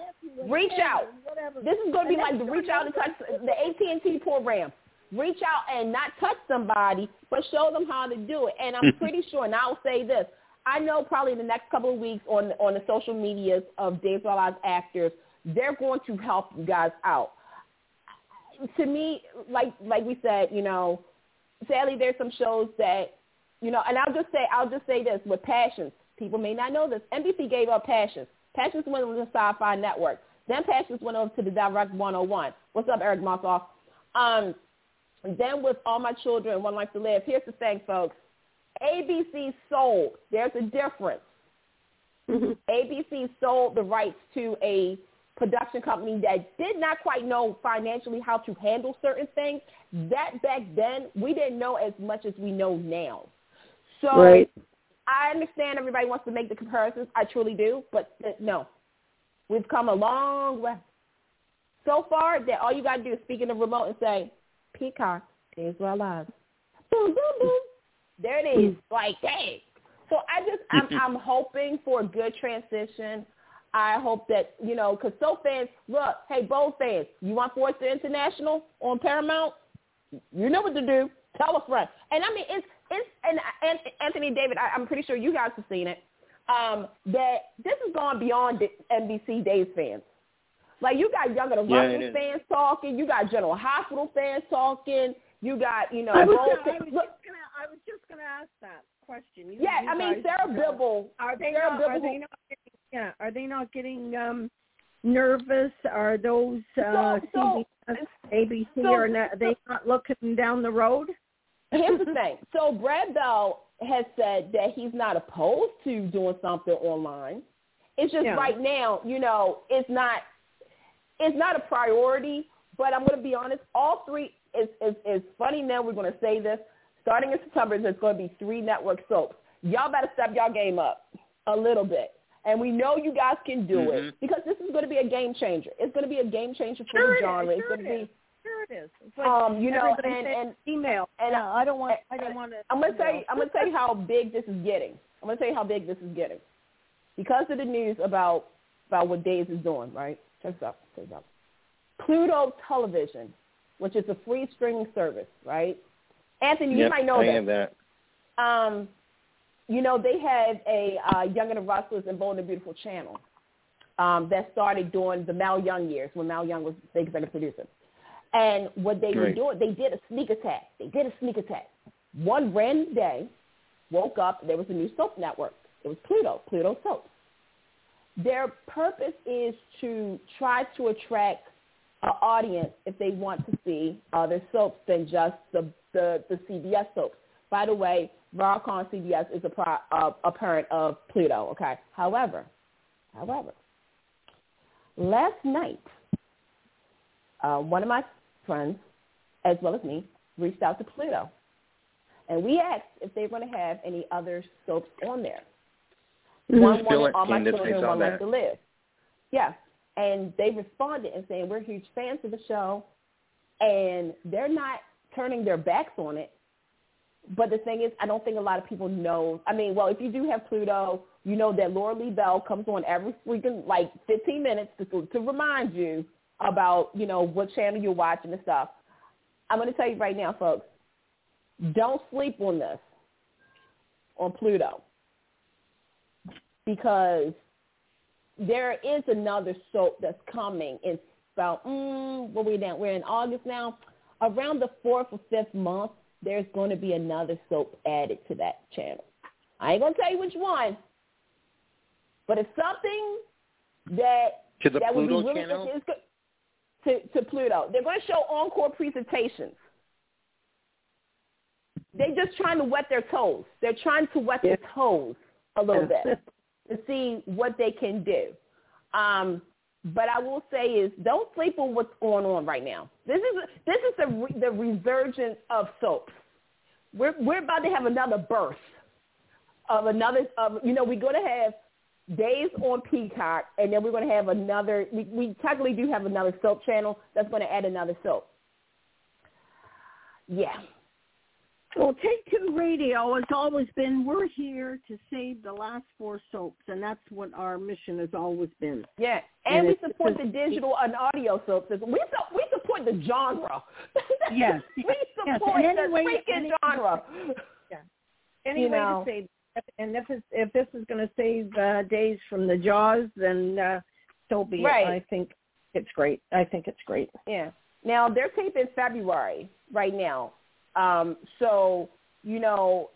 Reach out. This is going to be like the reach out and touch the AT&T program. Reach out and not touch somebody, but show them how to do it. And I'm *laughs* pretty sure, and I'll say this, I know probably in the next couple of weeks on on the social medias of Days of Our Lives actors, they're going to help you guys out. To me, like like we said, you know, sadly there's some shows that, you know, and I'll just say I'll just say this with Passions. People may not know this. NBC gave up Passions. Passions went on the Sci-Fi Network. Then Passions went over to the Direct 101. What's up, Eric Mossoff? Um, then with All My Children, One Life to Live, here's the thing, folks. ABC sold. There's a difference. Mm-hmm. ABC sold the rights to a production company that did not quite know financially how to handle certain things. That back then, we didn't know as much as we know now. So Right. I understand everybody wants to make the comparisons. I truly do, but uh, no, we've come a long way. So far that all you got to do is speak in the remote and say, Peacock, of our lives. Boom, boom, boom. There it is. Like, dang. So I just, I'm, I'm hoping for a good transition. I hope that, you know, because so fans, look, hey, Bold fans, you want Forza International on Paramount? You know what to do. Tell a friend. And I mean, it's, and, and Anthony David, I, I'm pretty sure you guys have seen it, um, that this has gone beyond the NBC Days fans. Like you got Younger Than Yeah, it Russell fans talking, you got General Hospital fans talking, you got, you know, I was, Bold I fans. was Look, just gonna I was just gonna ask that question. You, yeah, you I mean, guys, Sarah Bibble, Are they Sarah not? Bibble Are they not? Getting, yeah. Are they not getting um nervous? Are those uh, So- so- CBS, ABC? so- are not, are they not looking down the road? Here's the thing. So Brad Bell has said that he's not opposed to doing something online. It's just Yeah. right now, you know, it's not it's not a priority. But I'm going to be honest. All three is is is funny. Now we're going to say this. Starting in September, there's going to be three network soaps. Y'all better step y'all game up a little bit. And we know you guys can do Mhm. it because this is going to be a game changer. It's going to be a game changer for Sure the genre. It's sure going to be. Sure it is. It's like um, you know, everybody and, and email. and- yeah, I don't want. I don't want to. I'm gonna tell you. I'm gonna tell you how big this is getting. I'm gonna tell you how big this is getting because of the news about about what Days is doing. Right? Check this out. Check this out. Pluto Television, which is a free streaming service. Right? Anthony, you might know I this. have that. Um, you know, they had a uh, Young and the Restless and Bold and the Beautiful channel um, that started during the Mal Young years when Mal Young was the executive producer. And what they were doing, they did a sneak attack. They did a sneak attack. One random day, woke up, there was a new soap network. It was Pluto, Pluto Soaps. Their purpose is to try to attract an audience if they want to see other soaps than just the, the, the CBS soaps. By the way, Viacom CBS is a, pro, uh, a parent of Pluto, okay? However, however, last night, uh, one of my friends, as well as me, reached out to Pluto. And we asked if they were going to have any other soaps on there. One Still wanted All My Children, One Life to Live. Yeah. And they responded and saying, we're huge fans of the show. And they're not turning their backs on it. But the thing is, I don't think a lot of people know. I mean, well, if you do have Pluto, you know that Lauralee Bell comes on every freaking like 15 minutes to, to remind you about, you know, what channel you're watching and stuff. I'm going to tell you right now, folks, don't sleep on this, on Pluto, because there is another soap that's coming in about, mm, what we now? We're in August now. Around the fourth or fifth month, there's going to be another soap added to that channel. I ain't going to tell you which one, but it's something that To the that would Pluto be really channel? it's good to to Pluto. They're going to show encore presentations. They're just trying to wet their toes. They're trying to wet their toes a little Yeah. bit *laughs* to see what they can do. Um, but I will say is don't sleep on what's going on right now. This is this is the re- the resurgence of soaps. We're we're about to have another birth of another of you know we're going to have days on Peacock and then we're going to have another we, we technically do have another soap channel that's going to add another soap. Yeah. Well, Take Two Radio has always been, we're here to save the last four soaps, and that's what our mission has always been. Yeah, and, And we support the digital and audio soaps. We su- we support the genre. Yes, *laughs* we yes, support and the freaking any- genre. Any You way know. to save, and if, it's, if this is going to save uh, days from the jaws, then uh, so be Right. it. I think it's great. I think it's great. Yeah. Now they're taping February right now, um, so you know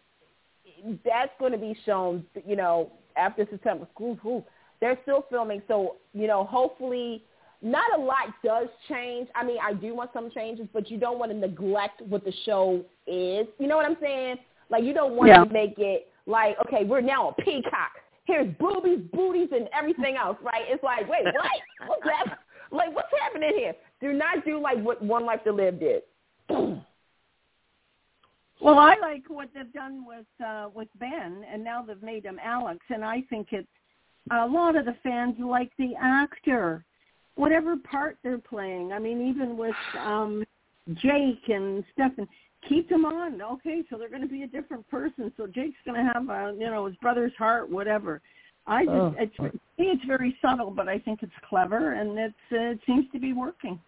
that's going to be shown. You know after September. Ooh, ooh. They're still filming, so you know hopefully not a lot does change. I mean, I do want some changes, but you don't want to neglect what the show is. You know what I'm saying? Like you don't want Yeah. to make it like, okay, we're now on Peacock. Here's boobies, booties, and everything else, right? It's like, wait, what? What's that? Like, what's happening here? Do not do like what One Life to Live did. *clears throat* Well, I like what they've done with uh, with Ben, and now they've made him Alex, and I think it's a lot of the fans like the actor, whatever part they're playing. I mean, even with um, Jake and Stefan, keep them on. Okay, so they're going to be a different person. So Jake's going to have a, you know, his brother's heart, whatever. I just, Oh. it's, it's very subtle, but I think it's clever, and it's, uh, it seems to be working.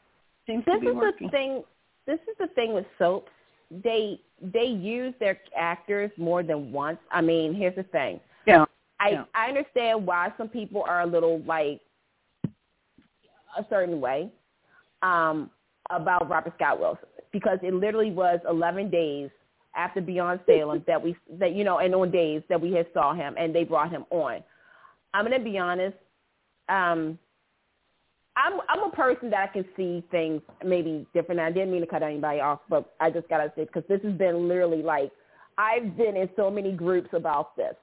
Seems this to be is working. the thing. This is the thing with soaps. They they use their actors more than once. I mean, here's the thing. Yeah. I Yeah. I understand why some people are a little like a certain way um, about Robert Scott Wilson because it literally was 11 days after Beyond Salem that we that you know and on days that we had saw him and they brought him on. I'm gonna be honest. Um, I'm I'm a person that I can see things maybe different. I didn't mean to cut anybody off, but I just gotta say because this has been literally like I've been in so many groups about this.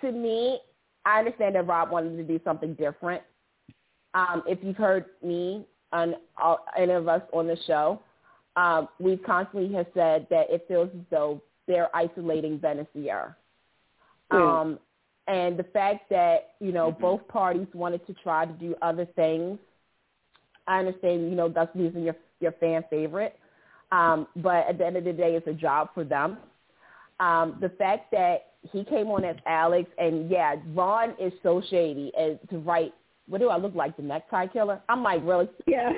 To me, I understand that Rob wanted to do something different. Um, if you've heard me and all, any of us on the show, um, we constantly have said that it feels as though they're isolating Ben and Ciara. Um, and the fact that you know both parties wanted to try to do other things, I understand. You know that's losing your your fan favorite, um, but at the end of the day, it's a job for them. Um, the fact that he came on as Alex, and yeah, Ron is so shady as to write. What do I look like, the necktie killer? I'm like, really? *laughs* Yeah.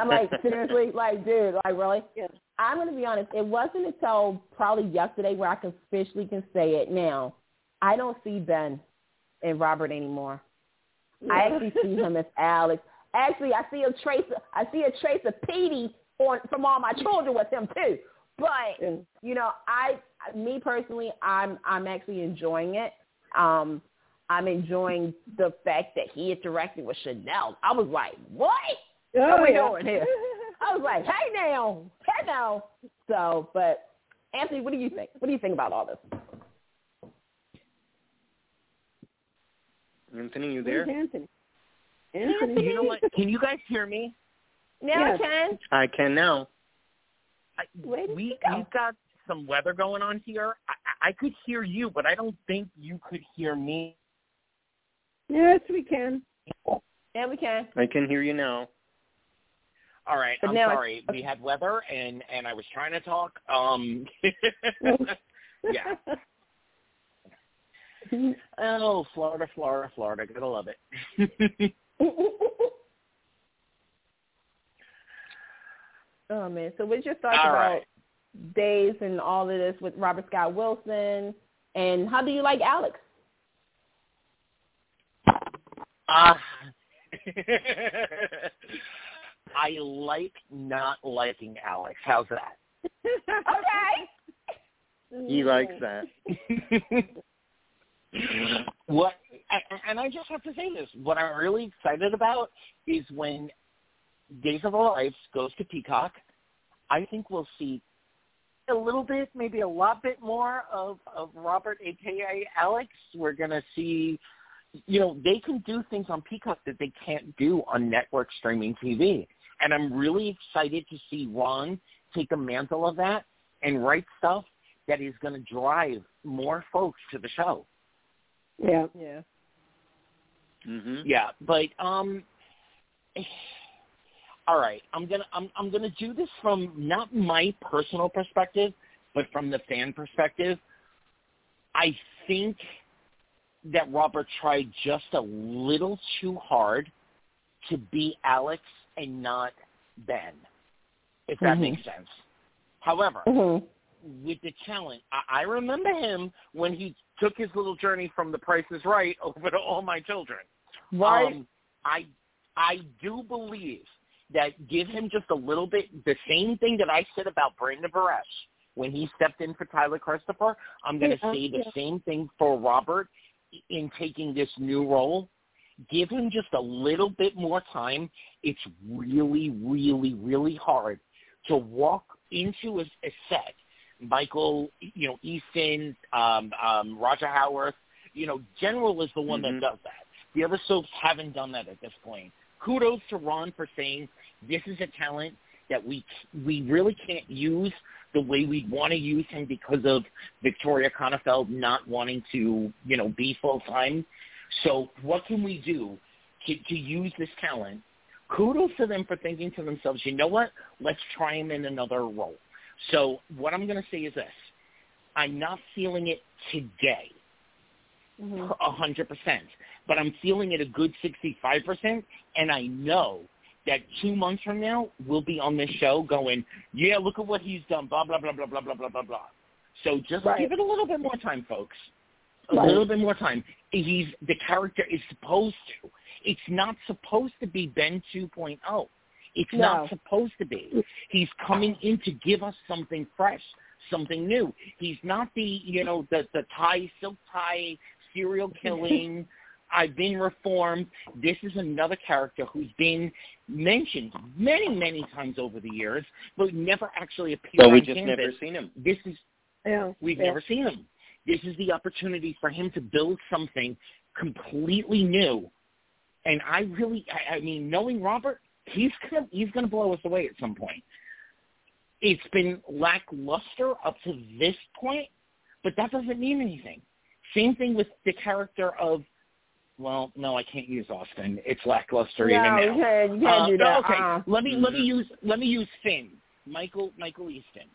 I'm like, seriously, like, dude, like, really? Yeah. I'm going to be honest. It wasn't until probably yesterday where I can officially can say it. Now, I don't see Ben and Robert anymore. I actually see him as Alex. Actually, I see a trace. I see a trace of Petey on from all my children with him too. But Yeah. you know, I, me personally, I'm I'm actually enjoying it. Um, I'm enjoying the fact that he interacted with Chanel. I was like, what? Oh, what Oh, we yeah. doing here? *laughs* I was like, hey now, hey now. So, but Anthony, what do you think? What do you think about all this? Anthony, you Where's there? Anthony? Anthony. You know what? Can you guys hear me? Now, Yes. Ken, I can now. I, Where did we you go? we've got some weather going on here. I, I I could hear you, but I don't think you could hear me. Yes, we can. yeah, we can. I can hear you now. All right, But I'm now it's- sorry. We had weather, and and I was trying to talk. Um, *laughs* yeah. *laughs* Oh, Florida, Florida, Florida. Gotta love it. *laughs* oh man, so what's your thoughts All about right. days and all of this with Robert Scott Wilson, and how do you like Alex? Uh, *laughs* I like not liking Alex. How's that? Okay. He likes that. *laughs* what and- and I just have to say this. What I'm really excited about is when Days of Our Lives goes to Peacock. I think we'll see a little bit, maybe a lot bit more of of Robert, aka Alex. We're gonna see, you know, they can do things on Peacock that they can't do on network streaming TV, and I'm really excited to see Ron take the mantle of that and write stuff that is going to drive more folks to the show. Yeah. Yeah. Mhm. Yeah, but um all right, I'm going to I'm I'm going to do this from not my personal perspective, but from the fan perspective. I think that Robert tried just a little too hard to be Alex and not Ben. If that Mhm. makes sense. However, Mhm. with the talent. I, I remember him when he took his little journey from The Price is Right *laughs* over to All My Children. Right. Um, I I do believe that give him just a little bit the same thing that I said about Brandon Barash when he stepped in for Tyler Christopher. I'm going to Yeah, say the yeah. same thing for Robert in taking this new role. give him just a little bit more time. It's really, really, really hard to walk into a, a set. Michael, you know, Easton, um, um, Roger Howarth, you know, General is the one Mhm. that does that. The other soaps haven't done that at this point. Kudos to Ron for saying this is a talent that we we really can't use the way we'd want to use him because of Victoria Konefal not wanting to, you know, be full time. So what can we do to, to use this talent? Kudos to them for thinking to themselves, you know what? Let's try him in another role. So what I'm going to say is this. I'm not feeling it today, Mhm. a 100%, but I'm feeling it a good 65%, and I know that two months from now, we'll be on this show going, yeah, look at what he's done, blah, blah, blah, blah, blah, blah, blah, blah, blah. So just Right. give it a little bit more time, folks. A Right. little bit more time. He's the character is supposed to. It's not supposed to be Ben 2.0. It's No. not supposed to be. He's coming in to give us something fresh, something new. He's not the, you know, the the tie silk tie serial *laughs* killing. I've been reformed. This is another character who's been mentioned many, many times over the years, but never actually appeared But we on just canvas. never seen him. This is Yeah. We've yeah. never seen him. This is the opportunity for him to build something completely new. And I really, I, I mean, knowing Robert, he's gonna he's gonna blow us away at some point. It's been lackluster up to this point, but that doesn't mean anything. Same thing with the character of, well, no, I can't use Austin. It's lackluster No, even now. you can't, you can't Uh, do that. Okay, Uh-uh. let me let me use let me use Finn, Michael Michael Easton.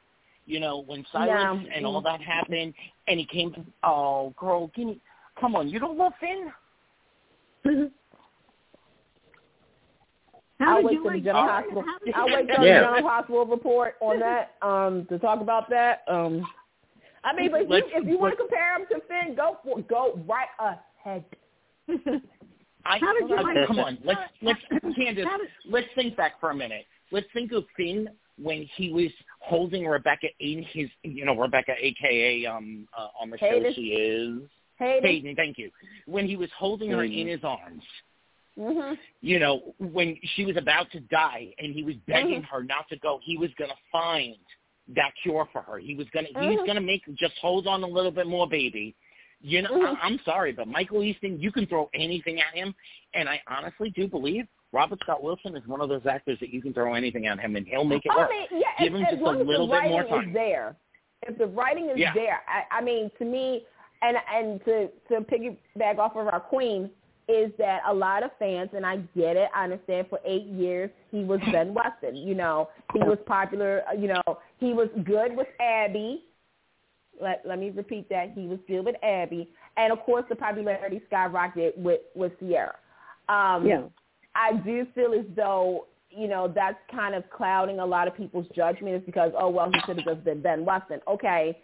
You know when Silence Yeah. and all that happened, and he came. Oh, girl, give me. Come on, you don't love Finn? *laughs* How I'll did wait you for the like general hospital. I'll *laughs* you wait for Yeah. the general hospital report on that um, to talk about that. Um, I mean, but if you, if you want to compare him to Finn, go for go right ahead. I, How did you I- like come on, let's let's Candice, did- let's think back for a minute. Let's think of Finn when he was holding Rebecca in his, you know, Rebecca, aka um uh, on the show Hayden. she is Hayden. Hayden. Thank you. When he was holding her in his arms, Mhm. you know, when she was about to die and he was begging Mhm. her not to go, he was going to find that cure for her. He was going to, he's Mhm. going to make, just hold on a little bit more, baby. You know, Mhm. I, I'm sorry, but Michael Easton, you can throw anything at him. And I honestly do believe Robert Scott Wilson is one of those actors that you can throw anything at him and he'll make it I work. mean, yeah, Give as, him as just a long as little bit more time. is there. If the writing is Yeah. there, I, I mean, to me, and and to to piggyback off of our queen is that a lot of fans, and I get it, I understand. For eight years, he was Ben *laughs* Weston. You know, he was popular. You know, he was good with Abby. Let let me repeat that. He was good with Abby, and of course, the popularity skyrocketed with with Ciara. Um, yeah. I do feel as though you know that's kind of clouding a lot of people's judgment is because oh well he should have just been Ben Weston okay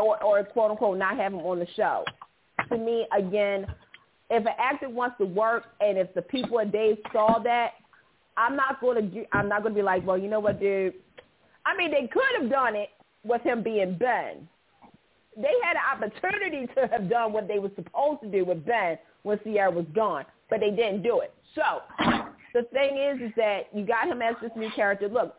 or or quote unquote not have him on the show. To me again, if an actor wants to work and if the people at Dave saw that, I'm not going to do, I'm not going to be like well you know what dude. I mean they could have done it with him being Ben. They had an opportunity to have done what they were supposed to do with Ben when Ciara was gone, but they didn't do it. So the thing is, is that you got him as this new character. Look,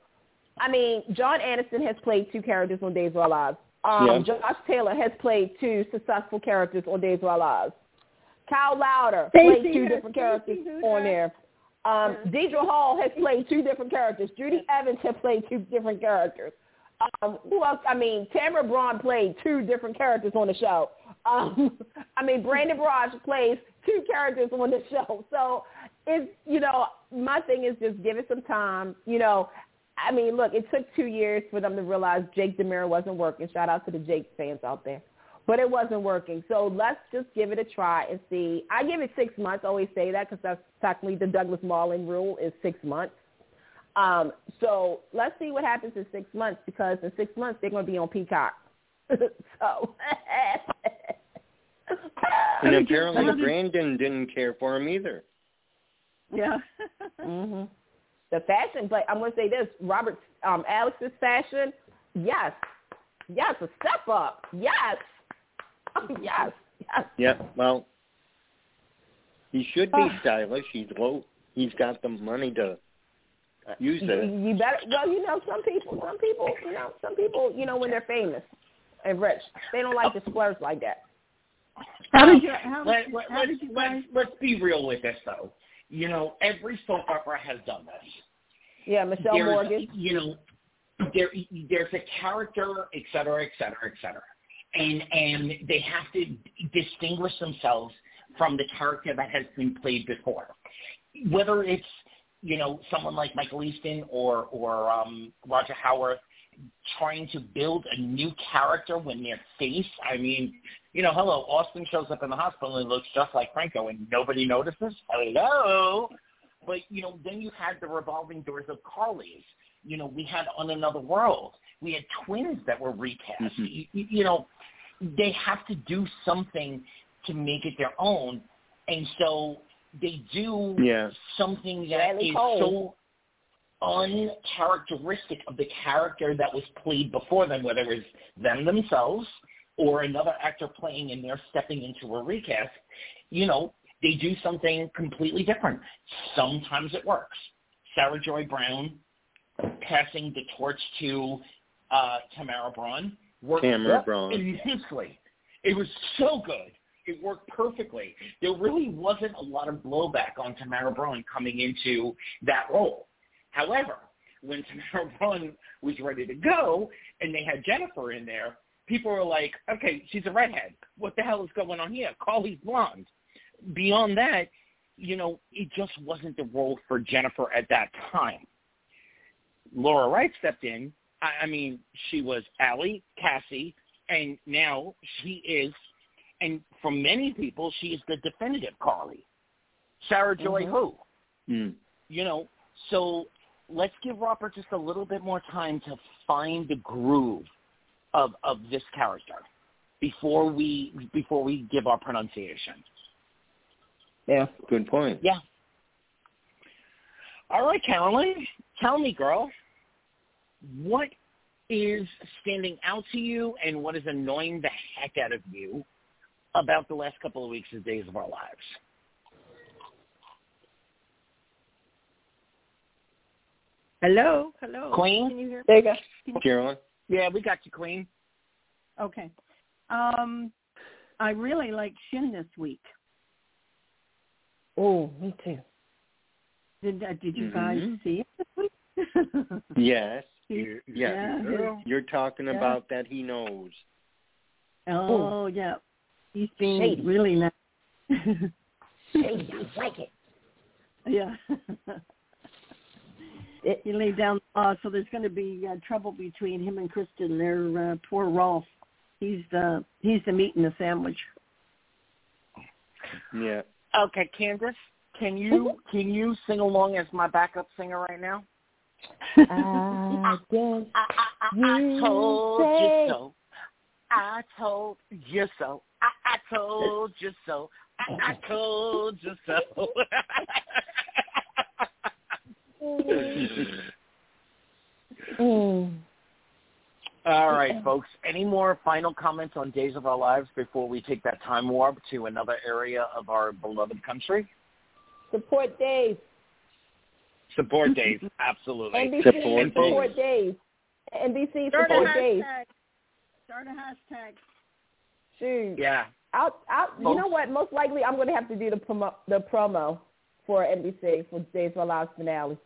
I mean, John Aniston has played two characters on Days of Our Lives. Um, Yeah. Josh Taylor has played two successful characters on Days of Our Lives. Kyle Lowder Stacey played two has- different characters Stacey on there. Um, Deidre Hall has played two different characters. Judy Evans has played two different characters. Um, who else? I mean, Tamara Braun played two different characters on the show. Um, *laughs* I mean, Brandon Barash plays two characters on the *laughs* show. So it's, you know, my thing is just give it some time. You know, I mean, look, it took two years for them to realize Jake DiMera wasn't working. Shout out to the Jake fans out there. But it wasn't working. So let's just give it a try and see. I give it six months. I always say that because that's technically the Douglas Marland rule is six months. Um, so let's see what happens in six months because in six months they're going to be on Peacock. *laughs* so. *laughs* And apparently *laughs* Brandon didn't care for him either. Yeah. hmm The fashion, but I'm going to say this: Robert, um, Alex's fashion, yes, yes, a step up, yes, yes, yes. Yeah, well, He should be stylish. He's low. He's got the money to use it. You, you better. Well, you know, some people, some people, you know, some people, you know, when they're famous and rich, they don't like to splurge like that. How did you? How, let, how let, did you let's, guys? let's be real with this, though. You know, every soap opera has done this. Yeah, Michelle there's, Morgan. You know, there there's a character, et cetera, et cetera, et cetera, and and they have to distinguish themselves from the character that has been played before, whether it's you know someone like Michael Easton or or um, Roger Howarth trying to build a new character when they're face. I mean, you know, hello, Austin shows up in the hospital and looks just like Franco, and nobody notices. Hello, but you know, then you had the revolving doors of Carly's. You know, we had on another world. We had twins that were recast. Mm-hmm. You, you, you know, they have to do something to make it their own, and so they do Yeah. something that Bradley is Cole. so uncharacteristic of the character that was played before them, whether it was them themselves or another actor playing and they're stepping into a recast, you know, they do something completely different. Sometimes it works. Sarah Joy Brown passing the torch to uh, Tamara Braun worked Tamara Braun. immensely. It was so good. It worked perfectly. There really wasn't a lot of blowback on Tamara Braun coming into that role. However, when *laughs* Tamara Braun was ready to go and they had Jennifer in there, people were like, okay, she's a redhead. What the hell is going on here? Carly's blonde. Beyond that, you know, it just wasn't the role for Jennifer at that time. Laura Wright stepped in. I mean, she was Allie, Cassie, and now she is, and for many people, she is the definitive Carly. Sarah Joy Mhm. who? Mm. You know, so let's give Robert just a little bit more time to find the groove of of this character before we before we give our pronunciation. Yeah. Good point. Yeah. All right, Caroline, tell me, girl, what is standing out to you and what is annoying the heck out of you about the last couple of weeks of Days of Our Lives? Hello, hello. Queen? Can you hear? me? There you go. Carolyn? Yeah, we got you, Queen. Okay. Um, I really like Shin this week. Oh, me too. Did uh, Did you guys Mhm. see it this week? *laughs* Yes. He- You- yeah, yeah. his- You're talking Yeah. about that he knows. Oh yeah, he's being Shady. really nice. Hey, I like it. *laughs* yeah. It- he laid down the law, so there's going to be uh, trouble between him and Kristen. Their uh, poor Rolf. He's the he's the meat in the sandwich. Yeah. Okay, Candice, can you *laughs* can you sing along as my backup singer right now? I guess *laughs* I, I, I, I told you so. I told you so. I, I told you so. I, I told you so. *laughs* All right, folks. Any more final comments on Days of Our Lives before we take that time warp to another area of our beloved country? Support Dave. Support Days, *laughs* absolutely. NBC Support support, Dave. Dave. NBC Start a support Dave. hashtag. Start a hashtag. Shoot. Yeah. I'll, I'll, you know what? Most likely, I'm going to have to do the promo, the promo for NBC for Days of Our Lives finale.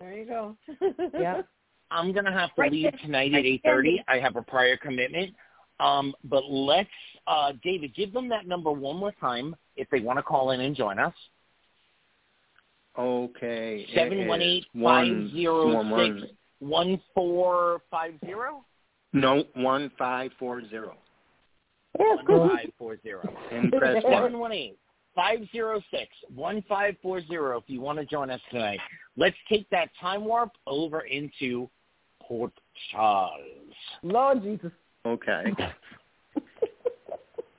There you go. *laughs* Yeah. I'm gonna have to Right leave there. tonight at eight thirty. I have a prior commitment. Um, but let's uh David, give them that number one more time if they want to call in and join us. Okay. it Seven one eight is five one- zero one- one- six one four five zero No, one five four zero. Yeah, one five four zero. And press *laughs* one. Seven one eight five zero six one five four zero if you want to join us tonight. Let's take that time warp over into Port Charles. Lord Jesus. Okay. *laughs*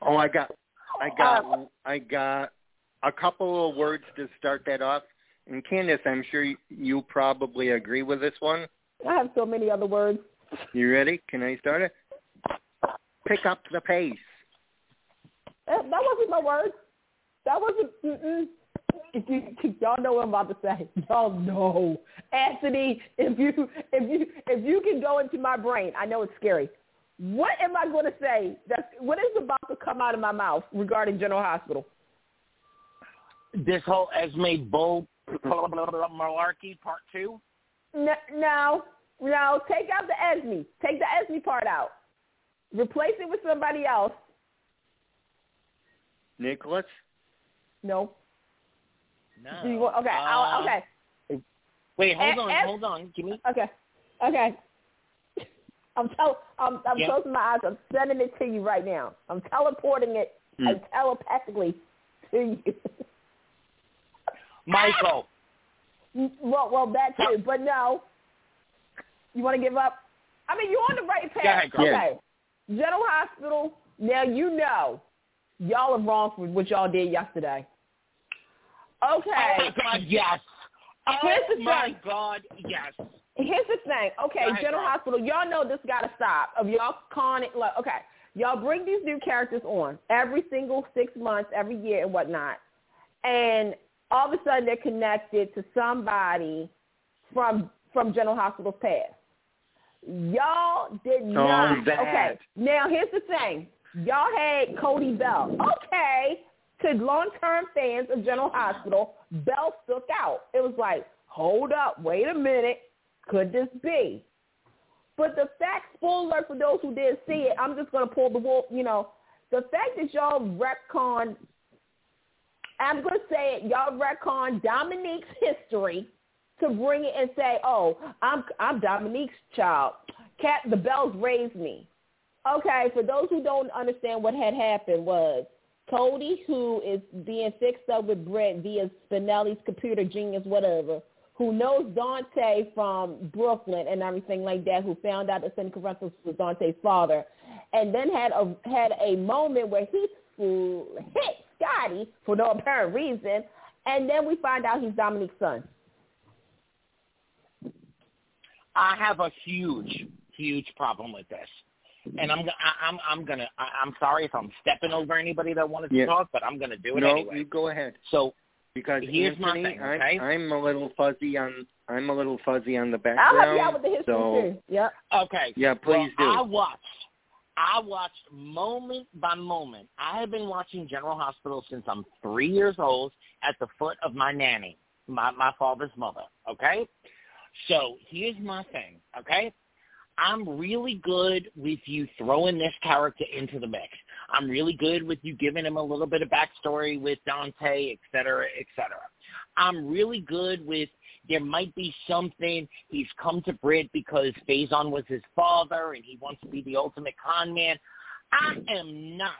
Oh, I got, I got, uh, I got a couple of words to start that off. And Candice, I'm sure you- you probably agree with this one. I have so many other words. You ready? Can I start it? Pick up the pace. That, that wasn't my word. that wasn't. Mm-mm. If you, y'all know what I'm about to say. *laughs* Y'all know, Anthony. If you if you if you can go into my brain, I know it's scary. What am I going to say? That's what is about to come out of my mouth regarding General Hospital. This whole Esme Bull malarkey part two. No, no, no. Take out the Esme. Take the Esme part out. Replace it with somebody else. Nicholas. No. No. You, okay. Uh, okay. Wait, hold on, S- hold on. Give me. Okay. Okay. *laughs* I'm tell, I'm, I'm yep. closing my eyes. I'm sending it to you right now. I'm teleporting it mm. telepathically to you. *laughs* Michael. Well, well, that too, but no. You want to give up? I mean, you're on the right path. Ahead, okay. General Hospital. Now you know, y'all are wrong for what y'all did yesterday. Okay. Oh my God, yes. Oh Here's the my thing. God, yes. Here's the thing. Okay, ahead, General girl. Hospital, y'all know this got to stop. Of y'all conning, like, okay, y'all bring these new characters on every single six months, every year, and whatnot, and all of a sudden they're connected to somebody from from General Hospital's past. Y'all did Oh, not. that. Okay, now here's the thing. Y'all had Cody Bell. Okay, to long-term fans of General Hospital, Bell stuck out. It was like, hold up, wait a minute, could this be? But the fact, spoiler for those who didn't see it, I'm just going to pull the wool, you know, the fact that y'all retcon, I'm going to say it, y'all retcon Dominique's history to bring it and say, oh, I'm I'm Dominique's child. Cat, the Bells raised me. Okay, for those who don't understand what had happened was Cody, who is being fixed up with Britt via Spinelli's computer genius, whatever, who knows Dante from Brooklyn and everything like that, who found out that Sonny Corinthos was Dante's father, and then had a had a moment where he hit Scotty for no apparent reason, and then we find out he's Dominique's son. I have a huge, huge problem with this, and I'm I, I'm I'm gonna I, I'm sorry if I'm stepping over anybody that wanted to Yeah. talk, but I'm gonna do it no, anyway. you go ahead. So Because Here's my thing, okay? I'm, I'm a little fuzzy on I'm a little fuzzy on the background. I'll background. help you out with the history so too. Yep. okay, yeah, please well, I watched. I watched moment by moment. I have been watching General Hospital since I'm three years old at the foot of my nanny, my my father's mother. Okay, so here's my thing. Okay, I'm really good with you throwing this character into the mix. I'm really good with you giving him a little bit of backstory with Dante, et cetera, et cetera. I'm really good with there might be something he's come to Britt because Faison was his father and he wants to be the ultimate con man. I am not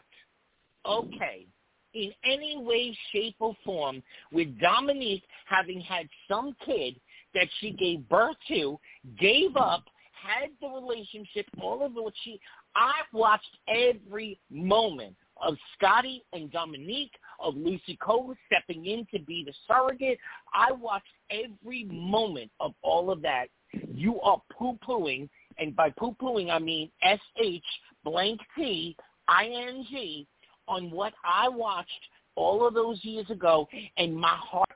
okay in any way, shape, or form with Dominique having had some kid that she gave birth to, gave up, had the relationship, all of what she I watched every moment of Scotty and Dominique, of Lucy Coe stepping in to be the surrogate. I watched every moment of all of that. You are poo-pooing, and by poo-pooing I mean S-H blank T I-N-G on what I watched all of those years ago, and my heart,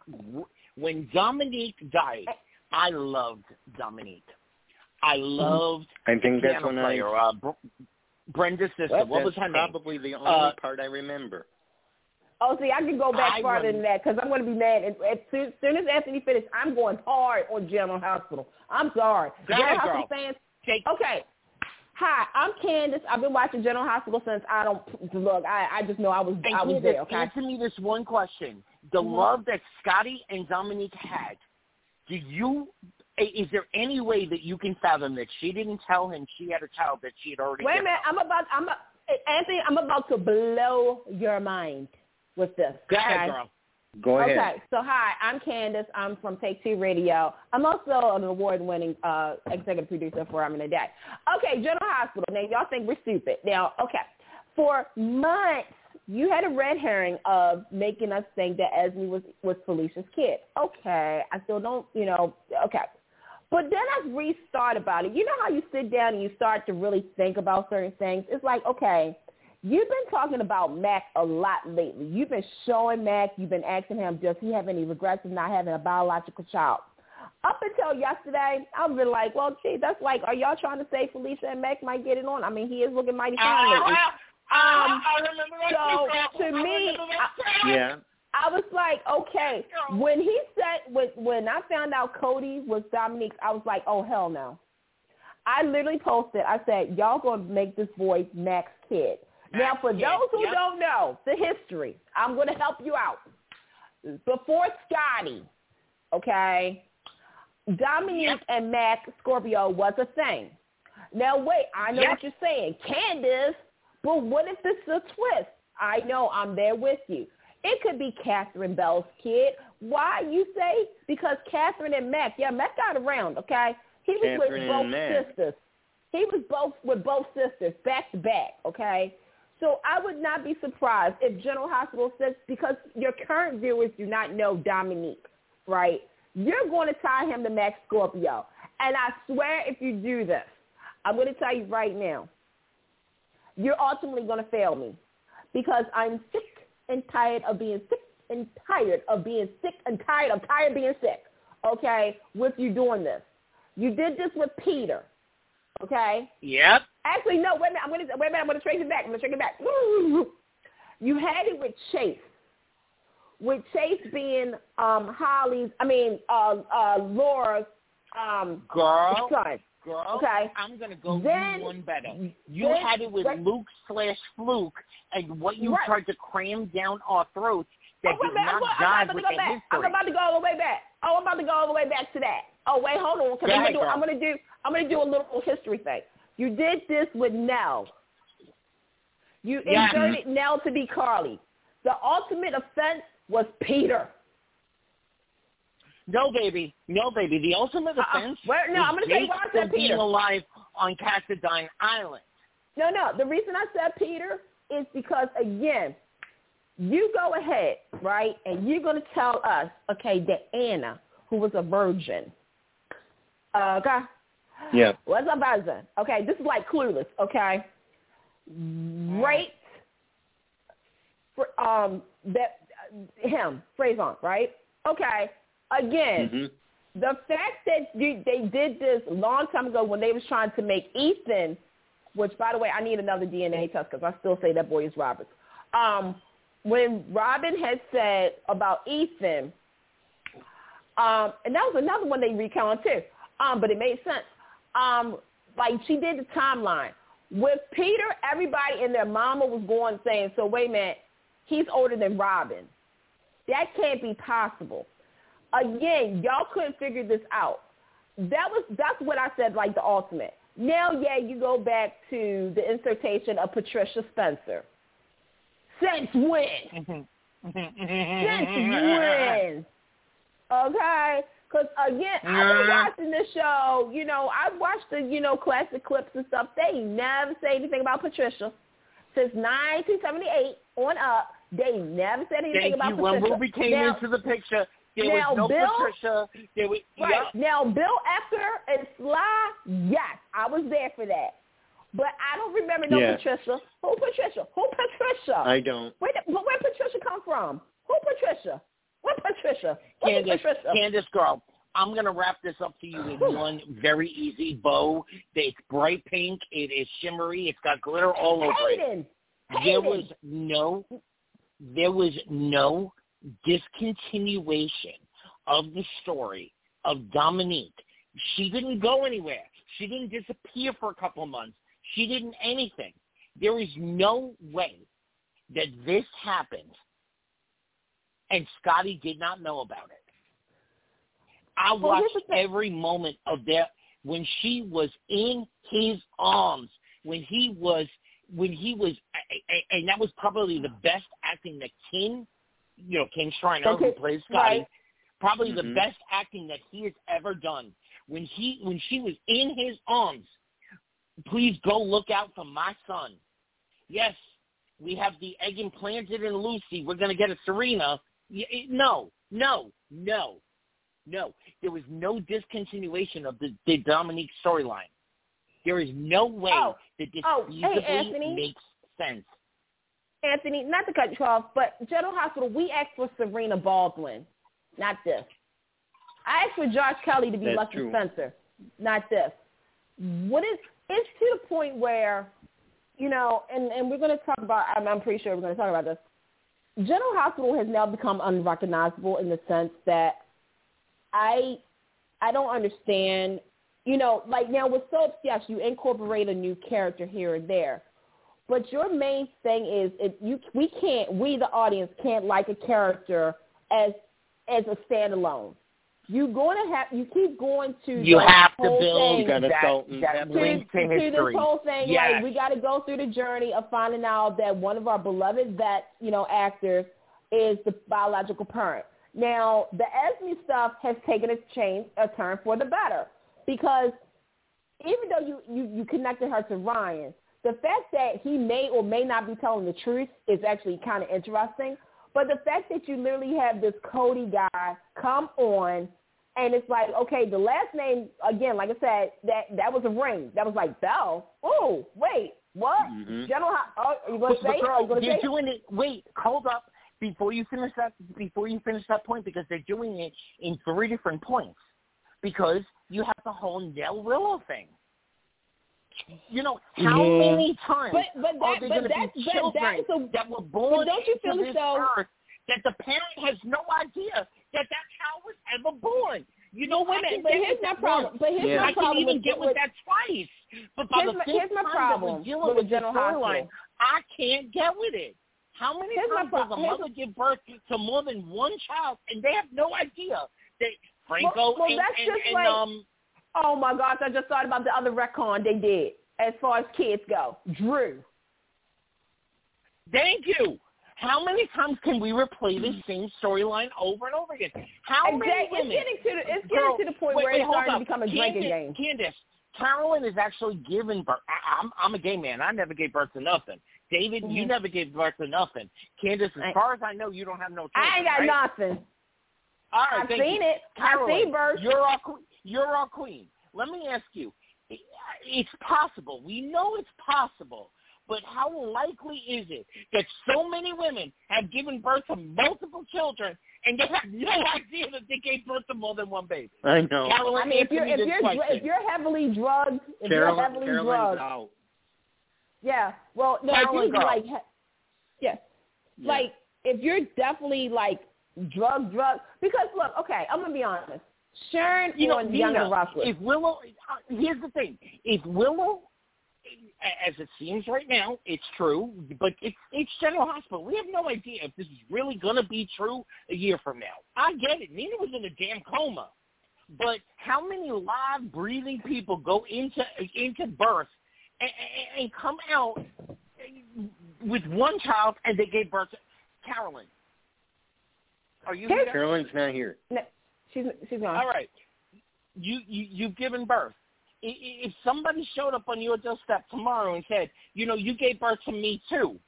when Dominique died, I loved Dominique. I loved I think the that's piano when player, I uh, Br- Brenda's sister. that- what was that's her name? probably the only Uh, part I remember. Oh, see, I can go back I farther rem- than that because I'm going to be mad. As, as soon, soon as Anthony finished, I'm going hard on General Hospital. I'm sorry. Go General ahead, Hospital girl. fans, Take, okay. Hi, I'm Candice. I've been watching General Hospital since I don't look. I, I just know I was and I was Candice, there. Okay. answer me this one question: the Mhm. love that Scotty and Dominique had. Do you? Is there any way that you can fathom that she didn't tell him she had a child that she had already? Wait a minute. up? I'm about. I'm a, Anthony. I'm about to blow your mind with this. Go ahead, okay? girl. Go ahead. Okay, so hi, I'm Candice. I'm from Take Two Radio. I'm also an award-winning uh, executive producer for I'm in a Day. Okay, General Hospital. Now, y'all think we're stupid. Now, okay, for months, you had a red herring of making us think that Esme was, was Felicia's kid. Okay, I still don't, you know, okay. But then I restart about it. You know how you sit down and you start to really think about certain things? It's like, okay, You've been talking about Mac a lot lately. You've been showing Mac. You've been asking him, does he have any regrets of not having a biological child? Up until yesterday, I've been like, well, gee, that's like, are y'all trying to say Felicia and Mac might get it on? I mean, he is looking mighty fine. *laughs* Um, I remember that so to me, I, Yeah. I was like, okay. When he said when when I found out Cody was Dominique, I was like, oh hell no. I literally posted. I said, y'all gonna make this boy Mac's kid. now, for Kid, those who yep. don't know the history, I'm gonna help you out. Before Scotty, okay, Dominique Yep. and Mac Scorpio was a thing. Now wait, I know Yep. what you're saying, Candice. But what if this is a twist? I know I'm there with you. It could be Catherine Bell's kid. Why you say? Because Catherine and Mac, yeah, Mac got around, okay? He was Catherine with both Mac. sisters. He was both with both sisters back to back, okay? So I would not be surprised if General Hospital says because your current viewers do not know Dominique, right? You're going to tie him to Mac Scorpio. And I swear if you do this, I'm going to tell you right now, you're ultimately going to fail me because I'm sick and tired of being sick and tired of being sick and tired of tired of being sick. Okay, with you doing this, you did this with Peter. Okay, Yep. actually no, wait a minute. I'm gonna wait a minute. I'm gonna trace it back. I'm gonna trace it back. *laughs* You had it with Chase. With Chase being um Holly's, I mean uh uh Laura's um Girl, son. Girl, Okay. I'm going to go Then- one better. You then- had it with then- Luke slash Fluke and what you Right. tried to cram down our throats that Oh, did a minute. I'm, not go- I'm jive about to with go the back. I'm about to go all the way back. Oh, I'm about to go all the way back to that. Oh, wait, hold on, because I'm gonna. I'm gonna do. I'm gonna do a little history thing. You did this with Nelle. You Yeah. inserted Nelle to be Carly. The ultimate offense was Peter. No, baby. No, baby. The ultimate Uh-uh. offense no, was I'm gonna tell you Jake why I still said being Peter. alive on Cassadine Island. No, no. The reason I said Peter is because again, you go ahead, right, and you're going to tell us, okay, that Anna, who was a virgin, uh, okay, Yeah. what's a virgin? Okay, this is like clueless, okay, raped, for, um, that him, Faison, right? Okay, again, hmm the fact that you, they did this long time ago when they was trying to make Ethan, which by the way, I need another DNA test because I still say that boy is Roberts. Um, when Robin had said about Ethan, um, and that was another one they recounted too, um, but it made sense. Um, like she did the timeline with Peter. Everybody and their mama was going saying, "So wait a minute, he's older than Robin. That can't be possible." Again, y'all couldn't figure this out. That was that's what I said, like the ultimate. Now, yeah, you go back to the insertion of Patricia Spencer. Since when? Mm-hmm. Mm-hmm. Since *laughs* when? Okay, because again, I've been watching this show. You know, I've watched the you know classic clips and stuff. They never say anything about Patricia since 1978 on up. They never said anything Thank about you. When Patricia. Ruby came Now- into the picture, there now, was no Bill- Patricia. There was Right. Yep. Now, Bill Eckert and Sly, yes, I was there for that. But I don't remember no Yeah. Patricia. Who Patricia? Who Patricia? I don't. where, did- where Patricia come from? Who Patricia? What Patricia? What Candice, Patricia? Candice, girl, I'm going to wrap this up to you in one very easy bow. It's bright pink. It is shimmery. It's got glitter all over it. Hayden. There was no, there was no discontinuation of the story of Dominique. She didn't go anywhere. She didn't disappear for a couple of months. She didn't anything. There is no way that this happened and Scotty did not know about it. I Well, watched every moment of that when she was in his arms, when he was, when he was, and that was probably the best acting that Kin, you know, Kin Shriner, who Okay, plays Scotty, right. probably the Mhm. best acting that he has ever done. When he, when she was in his arms, please go look out for my son. Yes, we have the egg implanted in Lucy. We're going to get a Serena. No, no, no, no. There was no discontinuation of the, the Dominique storyline. There is no way Oh, that this oh, feasibly Anthony. makes sense. Anthony, not to cut you off, but General Hospital, we asked for Serena Baldwin, not this. I asked for Josh Kelly to be That's Lester true. Spencer, not this. What is it's to the point where, you know, and and we're going to talk about. I'm, I'm pretty sure we're going to talk about this. General Hospital has now become unrecognizable in the sense that I I don't understand. You know, like now with soaps, yes, you incorporate a new character here and there, but your main thing is if you we can't we the audience can't like a character as as a standalone. You going to have you keep going to You have to build thing that, that to, link to to this history. whole thing, Yes. like we got to go through the journey of finding out that one of our beloved vet, you know, actors is the biological parent. Now, the Esme stuff has taken a change, a turn for the better, because even though you, you, you connected her to Ryan, the fact that he may or may not be telling the truth is actually kind of interesting. But the fact that you literally have this Cody guy come on and it's like, okay, the last name again, like I said, that that was a ring. That was like Bell. Oh, wait, what? Mhm. General, oh, are you going to say? but it? Are girl, you they're say? doing it. Wait, hold up. Before you finish that, before you finish that point, because they're doing it in three different points. Because you have the whole Nelle Willow thing. You know how Yeah. many times But but are that there going to be children that's a that were born don't you feel into as this though- earth that the parent has no idea that that child was ever born? You know, No, wait a I minute, but here's my problem. But here's Yeah. my I can even with, get with, with that twice. But by Here's the my- fifth here's my time problem that dealing with with the the General storyline, Hospital. I can't get with it. How many Here's times does a here's- mother give birth to more than one child and they have no idea that Franco Well- well, and, that's and, just and like- um Oh my gosh, I just thought about the other retcon they did as far as kids go. Drew. thank you. How many times can we replay the same storyline over and over again? How many Exactly. It's getting to the it's getting Girl, to the point wait, where wait, it's starting up. to become a drinking Candice, game. Candice, Carolyn is actually giving birth. I, I'm I'm a gay man. I never gave birth to nothing. David, you Mhm. never gave birth to nothing. Candice, as I- far as I know, you don't have no children. I ain't got right? nothing. All right, I've seen you. it. I've seen birth. You're our you're our queen. Let me ask you. It's possible. We know it's possible. But how likely is it that so many women have given birth to multiple children and they have no idea that they gave birth to more than one baby? I know. Carolyn, I mean, if answer you're if you're question. if you're heavily drugged, if you're heavily Carolyn's drugged, out. yeah. Well, no, I do girl. like, he- yeah, Yeah. like if you're definitely like drug drug because look, okay, I'm gonna be honest. Sharon you know, on Nina, Younger Rockwood. if Willow, uh, here's the thing: if Willow, as it seems right now, it's true, but it's it's General Hospital. We have no idea if this is really going to be true a year from now. I get it. Nina was in a damn coma, but how many live, breathing people go into into birth and, and, and come out with one child and they gave birth to Carolyn? Are you Here's- here? Carolyn's not here. No, she's she's gone. All right. You, you you've given birth. I- i- If somebody showed up on your doorstep tomorrow and said, you know, you gave birth to me too,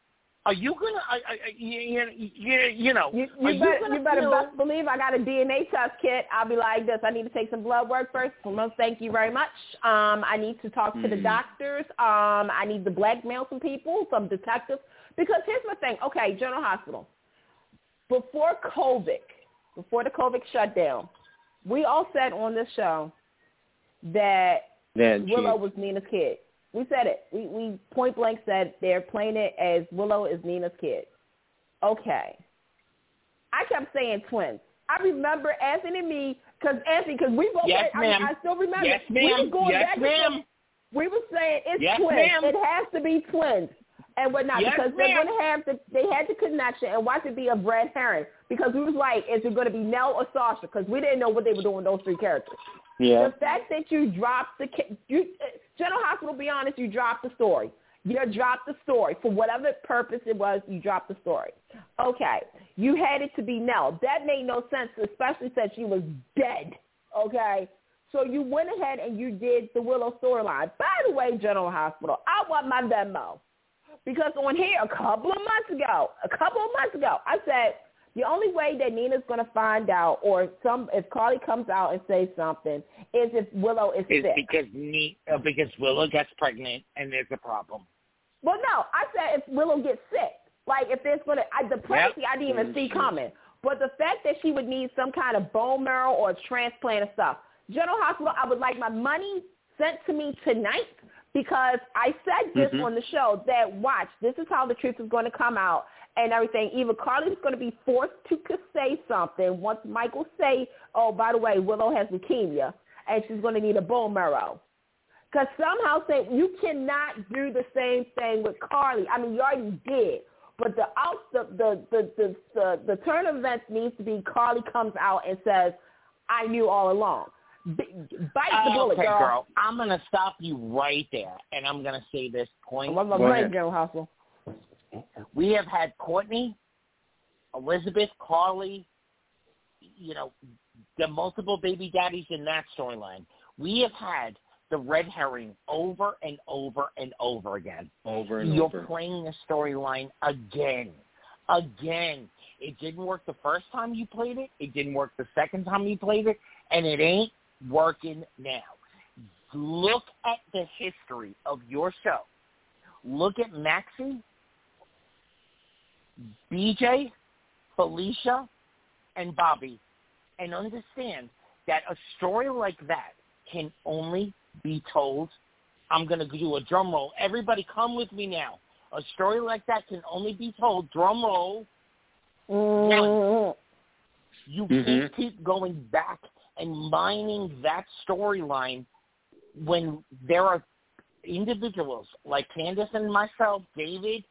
are you gonna, I, I, I- you, you, you, you know, You, you better, gonna you better feel- believe I got a DNA test kit. I'll be like this. I need to take some blood work first. Well, thank you very much. Um, I need to talk to the Mhm. doctors. Um, I need to blackmail some people, some detectives. Because here's my thing. Okay, General Hospital. Before COVID, before the COVID shutdown, we all said on this show that That Willow was Nina's kid. We said it. We we point blank said they're playing it as Willow is Nina's kid. Okay. I kept saying twins. I remember Anthony and me because Anthony because we both. Yes, I, mean, ma'am. I still remember. Yes, We was ma'am. going Yes, back and ma'am. forth. We were saying it's Yes, twins. ma'am. It has to be twins. And whatnot Yes, because they're ma'am. going to have the they had the connection and watch it be a red herring because we was like, is it going to be Nelle or Sasha? Because we didn't know what they were doing those three characters. yeah. The fact that you dropped the ki- you General Hospital, be honest, you dropped the story. You dropped the story for whatever purpose it was. You dropped the story. Okay, you had it to be Nelle. That made no sense, especially since she was dead. Okay, so you went ahead and you did the Willow storyline. By the way, General Hospital, I want my Venmo because on here a couple of months ago, a couple of months ago, I said the only way that Nina's going to find out, or some if Carly comes out and says something, is if Willow is is sick. because ne- uh, because Willow gets pregnant and there's a problem. Well, no, I said if Willow gets sick. Like if there's gonna I, the pregnancy Yep. I didn't even see coming, but the fact that she would need some kind of bone marrow or transplant and stuff. General Hospital, I would like my money sent to me tonight because I said this Mhm. on the show that watch this is how the truth is going to come out and everything. Either Carly's going to be forced to say something once Michael say, "Oh, by the way, Willow has leukemia and she's going to need a bone marrow." Because somehow say you cannot do the same thing with Carly. I mean, you already did, but the out the the the the, the, the turn of events needs to be Carly comes out and says, "I knew all along." B- bite the oh, bullet, okay, girl. girl. I'm gonna stop you right there, and I'm gonna say this point. What's my Go brain, ahead. General We have had Courtney, Elizabeth, Carly, you know, the multiple baby daddies in that storyline. We have had the red herring over and over and over again. Over and You're over. playing the storyline again. Again. It didn't work the first time you played it. It didn't work the second time you played it. And it ain't working now. Look at the history of your show. Look at Maxie, BJ, Felicia, and Bobby, and understand that a story like that can only be told. I'm going to do a drum roll. Everybody come with me now. A story like that can only be told, drum roll, Mm, you Mhm. can't keep going back and mining that storyline when there are individuals like Candice and myself, David,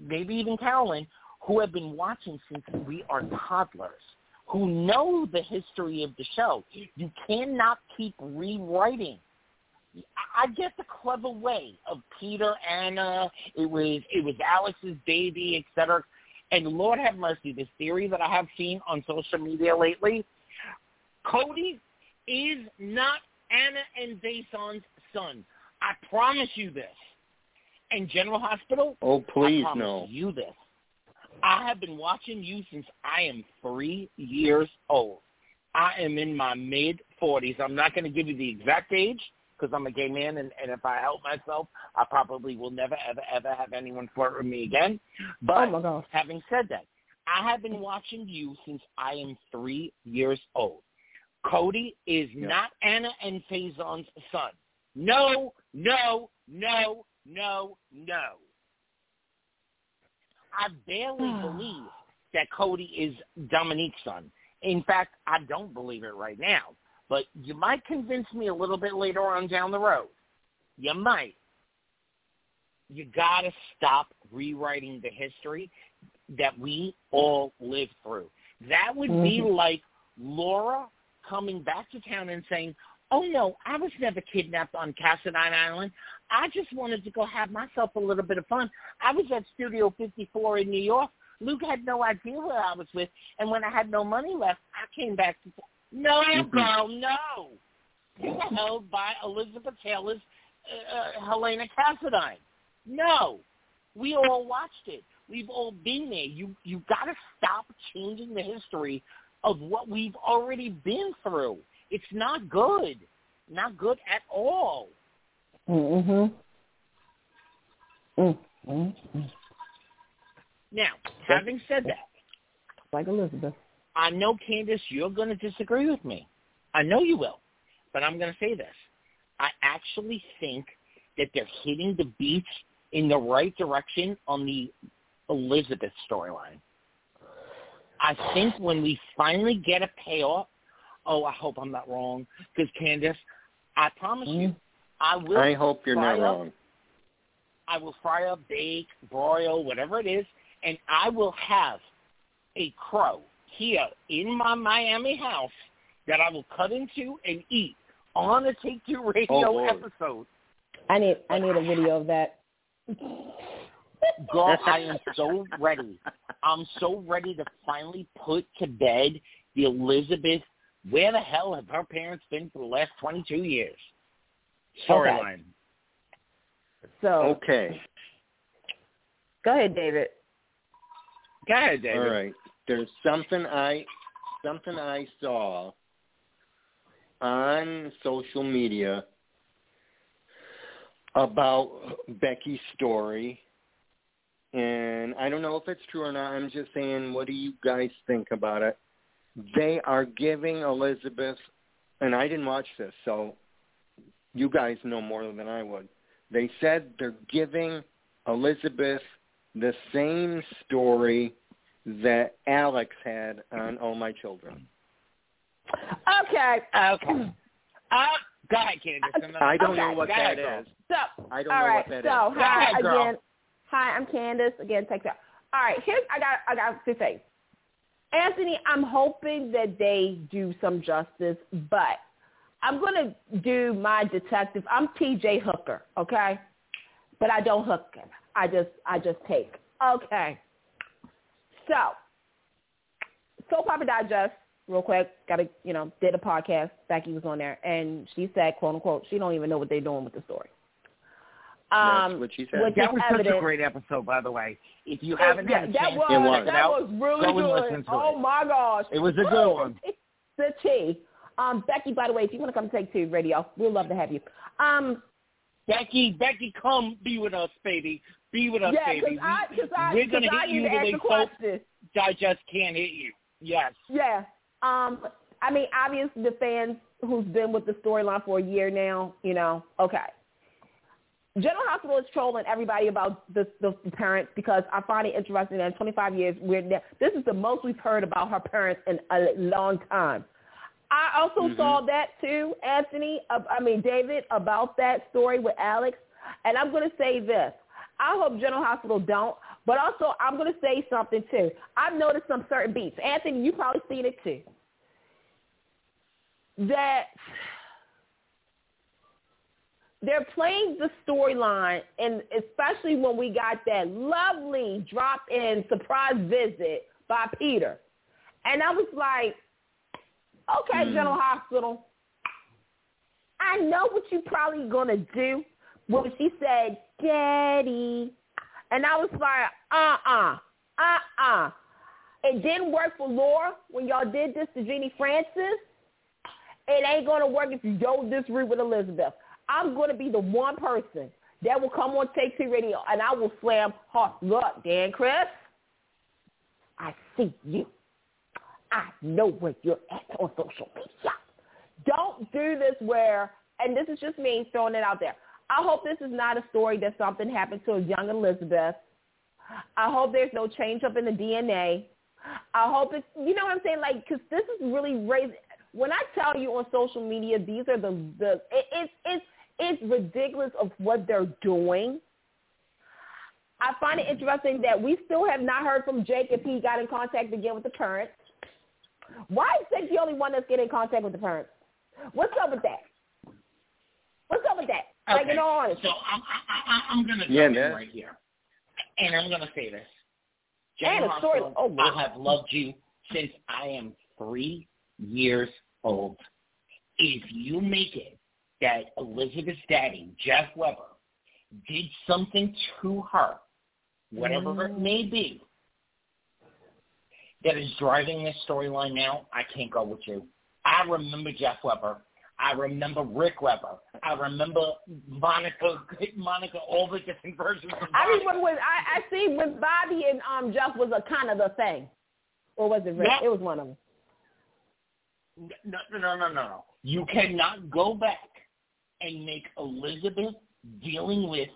maybe even Carolyn, who have been watching since we are toddlers, who know the history of the show. You cannot keep rewriting. I get the clever way of Peter, Anna. It was it was Alex's baby, et cetera. And Lord have mercy, this theory that I have seen on social media lately, Cody is not Anna and Faison's son. I promise you this. And General Hospital, Oh, please I promise no. you this. I have been watching you since I am three years old. I am in my mid forties. I'm not going to give you the exact age because I'm a gay man, and, and if I help myself, I probably will never, ever, ever have anyone flirt with me again. But oh having said that, I have been watching you since I am three years old. Cody is Yeah. not Anna and Faison's son. No, no, no, no, no. I barely *sighs* believe that Cody is Dominique's son. In fact, I don't believe it right now. But you might convince me a little bit later on down the road. You might. You got to stop rewriting the history that we all lived through. That would be Mhm. like Laura coming back to town and saying, oh, no, I was never kidnapped on Cassadine Island. I just wanted to go have myself a little bit of fun. I was at Studio 54 in New York. Luke had no idea what I was with. And when I had no money left, I came back to No, Mhm. girl, no. You were held by Elizabeth Taylor's uh, uh, Helena Cassadine. No. We all watched it. We've all been there. You you got to stop changing the history of what we've already been through. It's not good. Not good at all. Mm-hmm. Now, having said that, Like Elizabeth. I know, Candice, you're going to disagree with me. I know you will. But I'm going to say this. I actually think that they're hitting the beats in the right direction on the Elizabeth storyline. I think when we finally get a payoff, oh, I hope I'm not wrong, because Candice, I promise you, mm-hmm. I will. I hope you're not up- wrong. I will fry up, bake, broil, whatever it is, and I will have a crow here in my Miami house that I will cut into and eat on a Take Two oh, Radio Oh, episode. I need I need a video of that. Girl, I am so ready. I'm so ready to finally put to bed the Elizabeth. Where the hell have her parents been for the last 22 years? Storyline. So Okay. go ahead, David. Go ahead, David. All right. There's something I something I saw on social media about Becky's story and I don't know if it's true or not. I'm just saying, what do you guys think about it? They are giving Elizabeth, and I didn't watch this, so you guys know more than I would. They said they're giving Elizabeth the same story that Alex had on All My Children. Okay. Okay. Uh, go ahead, Candice. I don't Okay. know what Go that ahead, girl. is. So, I don't all know right. what that is. so, Go hi ahead, girl. again. Hi, I'm Candice. Again, take care. All right, here's I got I got two things. Anthony, I'm hoping that they do some justice, but I'm gonna do my detective. I'm T.J. Hooker, okay? But I don't hook him. I just I just take. Okay. So, Soap Opera Digest, real quick. Got to you know did a podcast. Becky was on there, and she said, quote unquote, she don't even know what they're doing with the story. Um, That's what she said. which That is was such a great episode, by the way. If you haven't yeah, had a that chance was, to check it that was really go good. listen to oh it. my gosh, it was a good one. the T. Um, Becky, by the way, if you want to come take two radio, we'd love to have you. Um, Becky, Becky, come be with us, baby. Be with us, yeah, baby. because I, We- cause I, We're gonna cause I hit you to the way the Soap question. Digest can't hit you. Yes. Yeah. Um, I mean, obviously the fans who's been with the storyline for a year now, you know, okay. General Hospital is trolling everybody about the, the, parents because I find it interesting that in 25 years, we're ne- this is the most we've heard about her parents in a long time. I also Mhm. saw that too, Anthony. Uh, I mean, David, about that story with Alex. And I'm going to say this. I hope General Hospital don't, but also I'm going to say something too. I've noticed some certain beats. Anthony, you probably seen it too. That they're playing the storyline, and especially when we got that lovely drop-in surprise visit by Peter. And I was like, okay, Mm. General Hospital, I know what you're probably going to do. When she said, Daddy. And I was like, uh-uh, uh-uh. It didn't work for Laura when y'all did this to Genie Francis. It ain't going to work if you go this route with Elizabeth. I'm going to be the one person that will come on Take Two Radio, and I will slam hard. Look, Dan Chris, I see you. I know where you're at on social media. Don't do this where, and this is just me throwing it out there. I hope this is not a story that something happened to a young Elizabeth. I hope there's no change up in the DNA. I hope it's, you know what I'm saying? Like, because this is really raising. When I tell you on social media, these are the the it, it's it's it's ridiculous of what they're doing. I find it interesting that we still have not heard from Jake if he got in contact again with the parents. Why is Jake the only one that's getting in contact with the parents? What's up with that? What's up with that? Like, in all honesty. So I'm, I, I, I'm going to Yeah, in man. right here. And I'm going to say this. And a story- oh, Lord. I have loved you since I am three years old. If you make it that Elizabeth's daddy, Jeff Weber, did something to her, whatever it may be, that is driving this storyline now, I can't go with you. I remember Jeff Weber. I remember Rick Weber. I remember Monica, Monica, all the different versions of I remember when I, I see when Bobby and um Jeff was a kind of the thing, or was it Rick? Yeah. It was one of them. No, no, no, no, no. You cannot go back and make Elizabeth dealing with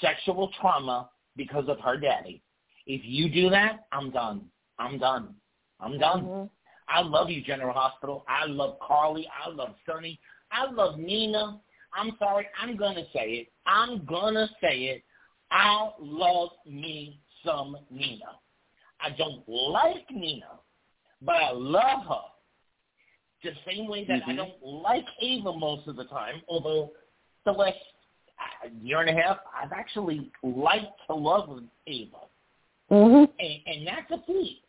sexual trauma because of her daddy. If you do that, I'm done. I'm done. I'm done. Mhm. I love you, General Hospital. I love Carly. I love Sonny. I love Nina. I'm sorry. I'm going to say it. I'm going to say it. I love me some Nina. I don't like Nina, but I love her. The same way that I Mhm. don't like Ava most of the time, although the last uh, year and a half, I've actually liked to love Ava Mhm. and, and that's a feat.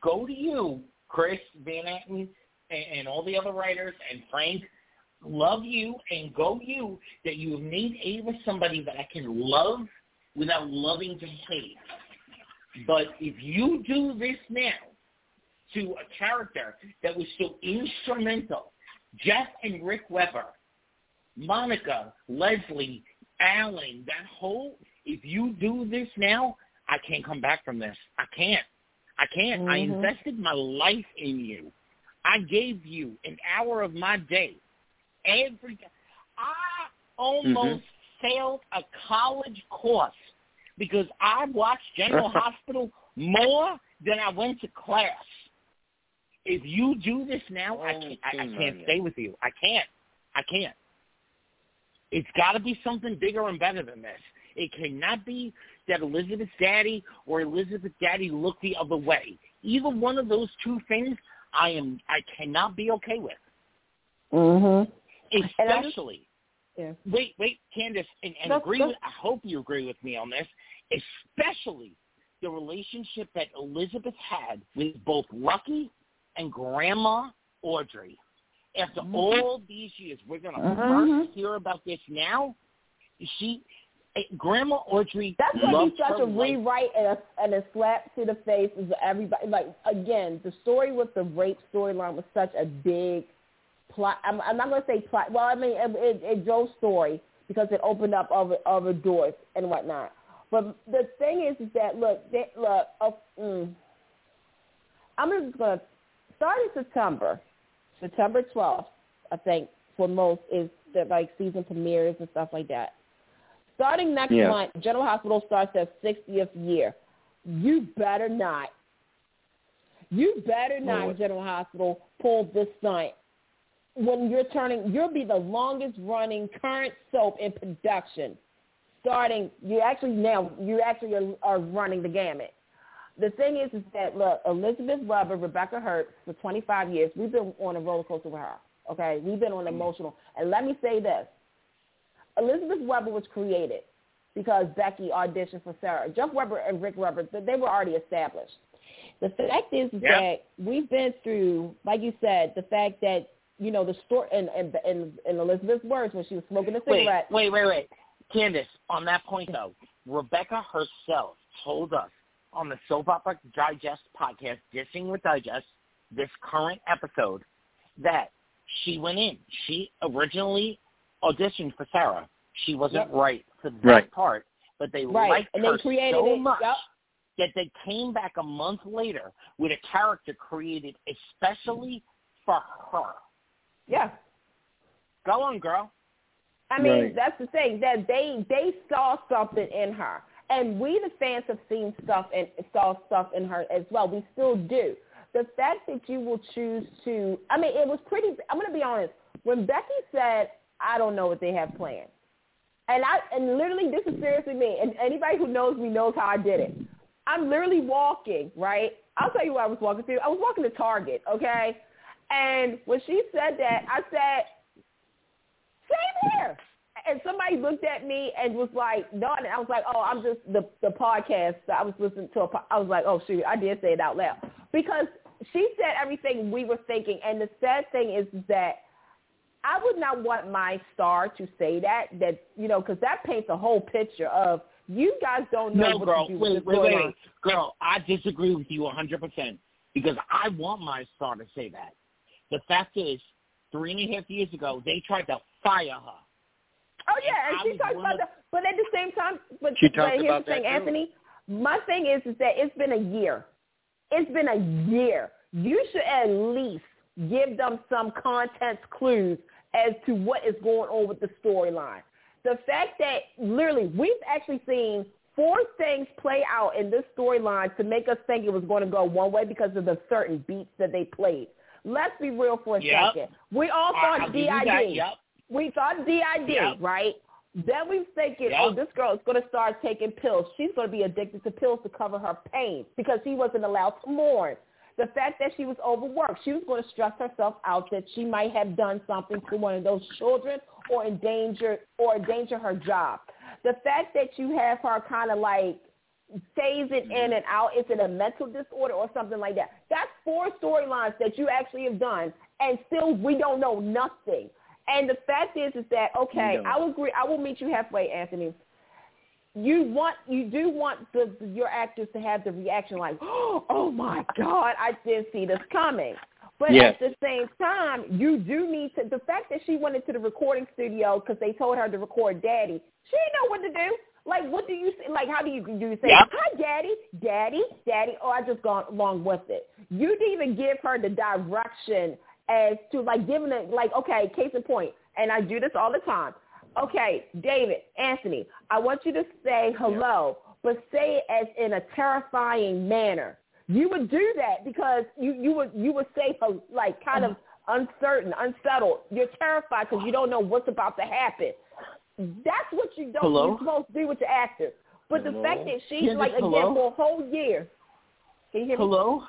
Go to you, Chris Van Etten, and, and all the other writers, and Frank. Love you and go you that you have made Ava somebody that I can love without loving to hate. But if you do this now to a character that was so instrumental, Jeff and Rick Weber, Monica, Leslie, Alan, that whole, if you do this now, I can't come back from this. I can't. I can't. Mm-hmm. I invested my life in you. I gave you an hour of my day every day. I almost mm-hmm. failed a college course because I watched General *laughs* Hospital more than I went to class. If you do this now, I can't. I, I can't stay with you. I can't. I can't. It's got to be something bigger and better than this. It cannot be that Elizabeth's daddy or Elizabeth's daddy look the other way. Either one of those two things, I am. I cannot be okay with. Mhm. Especially. Yeah. Wait, wait, Candice, and, and No, agree. no. With, I hope you agree with me on this. Especially the relationship that Elizabeth had with both Lucky and Grandma Audrey. After Mm-hmm. all these years, we're going to Mhm. first hear about this now. She, eh, Grandma Audrey, That's going to be such a life. rewrite and a, and a slap to the face of everybody. Like again, the story with the rape storyline was such a big plot. I'm, I'm not going to say plot. Well, I mean it, it, it drove story because it opened up other other doors and whatnot. But the thing is, is that look, they, look. Oh, mm, I'm just going to start in September, September 12th. I think for most is the like season premieres and stuff like that. Starting next Yeah. month, General Hospital starts their 60th year. You better not. You better not, what? General Hospital, pull this stunt. When you're turning, you'll be the longest running current soap in production. Starting, you actually now, you actually are, are running the gamut. The thing is, is that look, Elizabeth Weber, Rebecca Herbst, for 25 years, we've been on a roller coaster with her. Okay, we've been on mm. emotional. And let me say this: Elizabeth Weber was created because Becky auditioned for Sarah. Jeff Weber and Rick Weber, they were already established. The fact is that we've been through, like you said, the fact that you know the story in Elizabeth's words when she was smoking a Wait, cigarette. wait, wait, wait. Candice, on that point though, Rebecca herself told us on the Soap Opera Digest podcast, Dissing with Digest, this current episode, that she went in. She originally auditioned for Sarah. She wasn't Yep. right for that Right. part, but they Right, liked and her they created so it. much Yep. that they came back a month later with a character created especially for her. Yeah. Go on, girl. I mean, Right. that's the thing that they they saw something in her, and we the fans have seen stuff and saw stuff in her as well. We still do. The fact that you will choose to, I mean, it was pretty. I'm going to be honest. When Becky said, "I don't know what they have planned," and I and literally this is seriously me, and anybody who knows me knows how I did it. I'm literally walking, right? I'll tell you what I was walking to. I was walking to Target, okay? And when she said that, I said, same here. And somebody looked at me and was like, no, and I was like, oh, I'm just the the podcast. I was listening to. A, po- I was like, oh shoot, I did say it out loud because she said everything we were thinking. And the sad thing is that I would not want my star to say that. That you know, because that paints a whole picture of you guys don't know No, what girl. to do Wait, wait, wait. Girl, I disagree with you 100% because I want my star to say that. The fact is, three and a half years ago, they tried to fire her. Oh yeah, and I she talks about of- that. But at the same time, but, She but talked here's the thing, that, too. Anthony. My thing is, is that it's been a year. It's been a year. You should at least give them some content clues as to what is going on with the storyline. The fact that literally we've actually seen four things play out in this storyline to make us think it was going to go one way because of the certain beats that they played. Let's be real for a Yep. second. We all thought I'll give you DID. Yep. We thought DID, Yep. right? Then we thinking, Yep. oh, this girl is going to start taking pills. She's going to be addicted to pills to cover her pain because she wasn't allowed to mourn. The fact that she was overworked, she was going to stress herself out that she might have done something to one of those children or endanger or endanger her job. The fact that you have her kind of like phasing in mm-hmm. and out, is it a mental disorder or something like that? That's four storylines that you actually have done, and still we don't know nothing. And the fact is, is that okay? I will agree. I will meet you halfway, Anthony. You want, you do want the your actors to have the reaction like, *gasps* oh my God, I didn't see this coming. But Yes. at the same time, you do need to. The fact that she went into the recording studio because they told her to record Daddy, she didn't know what to do. Like, what do you say? Like, how do you do you say, Yep. "Hi, Daddy, Daddy, Daddy"? Oh, I just gone along with it. You didn't even give her the direction as to like giving it like, okay, case in point, and I do this all the time. Okay, David, Anthony, I want you to say hello, but say it as in a terrifying manner. You would do that because you you would you would say uh, like kind of uncertain, unsettled. You're terrified because you don't know what's about to happen. That's what you don't Hello? you're supposed to do with your actor. But the fact that she's Yeah, like again hello? for a whole year. Can you hear me? Hello?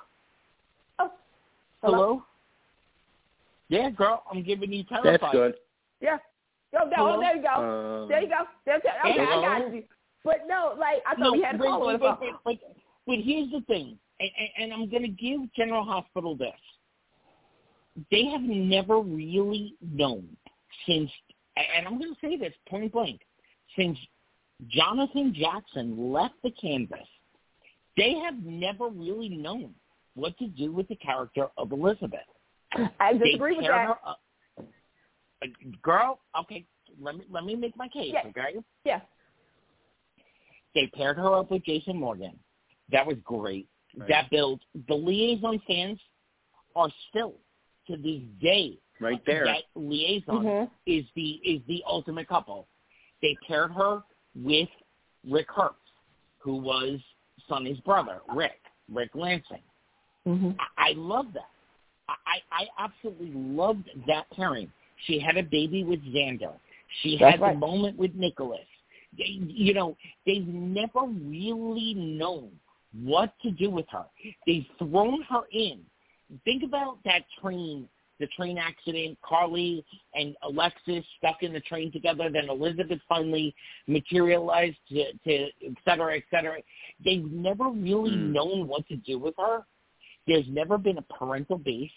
Oh, Hello? Yeah, girl, I'm giving you That's good. Yeah. Yo, no, oh, there you go. Uh, there you go. There, there, okay, Hello? I got you. But no, like I thought No, we had a wait, call on wait, the wait, wait, but, but here's the thing, and, and, and I'm going to give General Hospital this. They have never really known since, and I'm going to say this point blank, since Jonathan Jackson left the canvas, they have never really known what to do with the character of Elizabeth. I disagree with that. her Uh, Girl, okay, let me let me make my case, Yeah. okay? Yeah. They paired her up with Jason Morgan. That was great. Right. That built the liaison fans are still to this day right there. that liaison Mhm. is the is the ultimate couple. They paired her with Rick Hearst, who was Sonny's brother, Rick, Rick Lansing. Mhm. I, I love that. I, I absolutely loved that pairing. She had a baby with Zander. She That's had right. the moment with Nicholas. They, you know, they've never really known what to do with her. They've thrown her in. Think about that train, the train accident, Carly and Alexis stuck in the train together, then Elizabeth finally materialized to, to et cetera, et cetera. They've never really Hmm. known what to do with her. There's never been a parental base.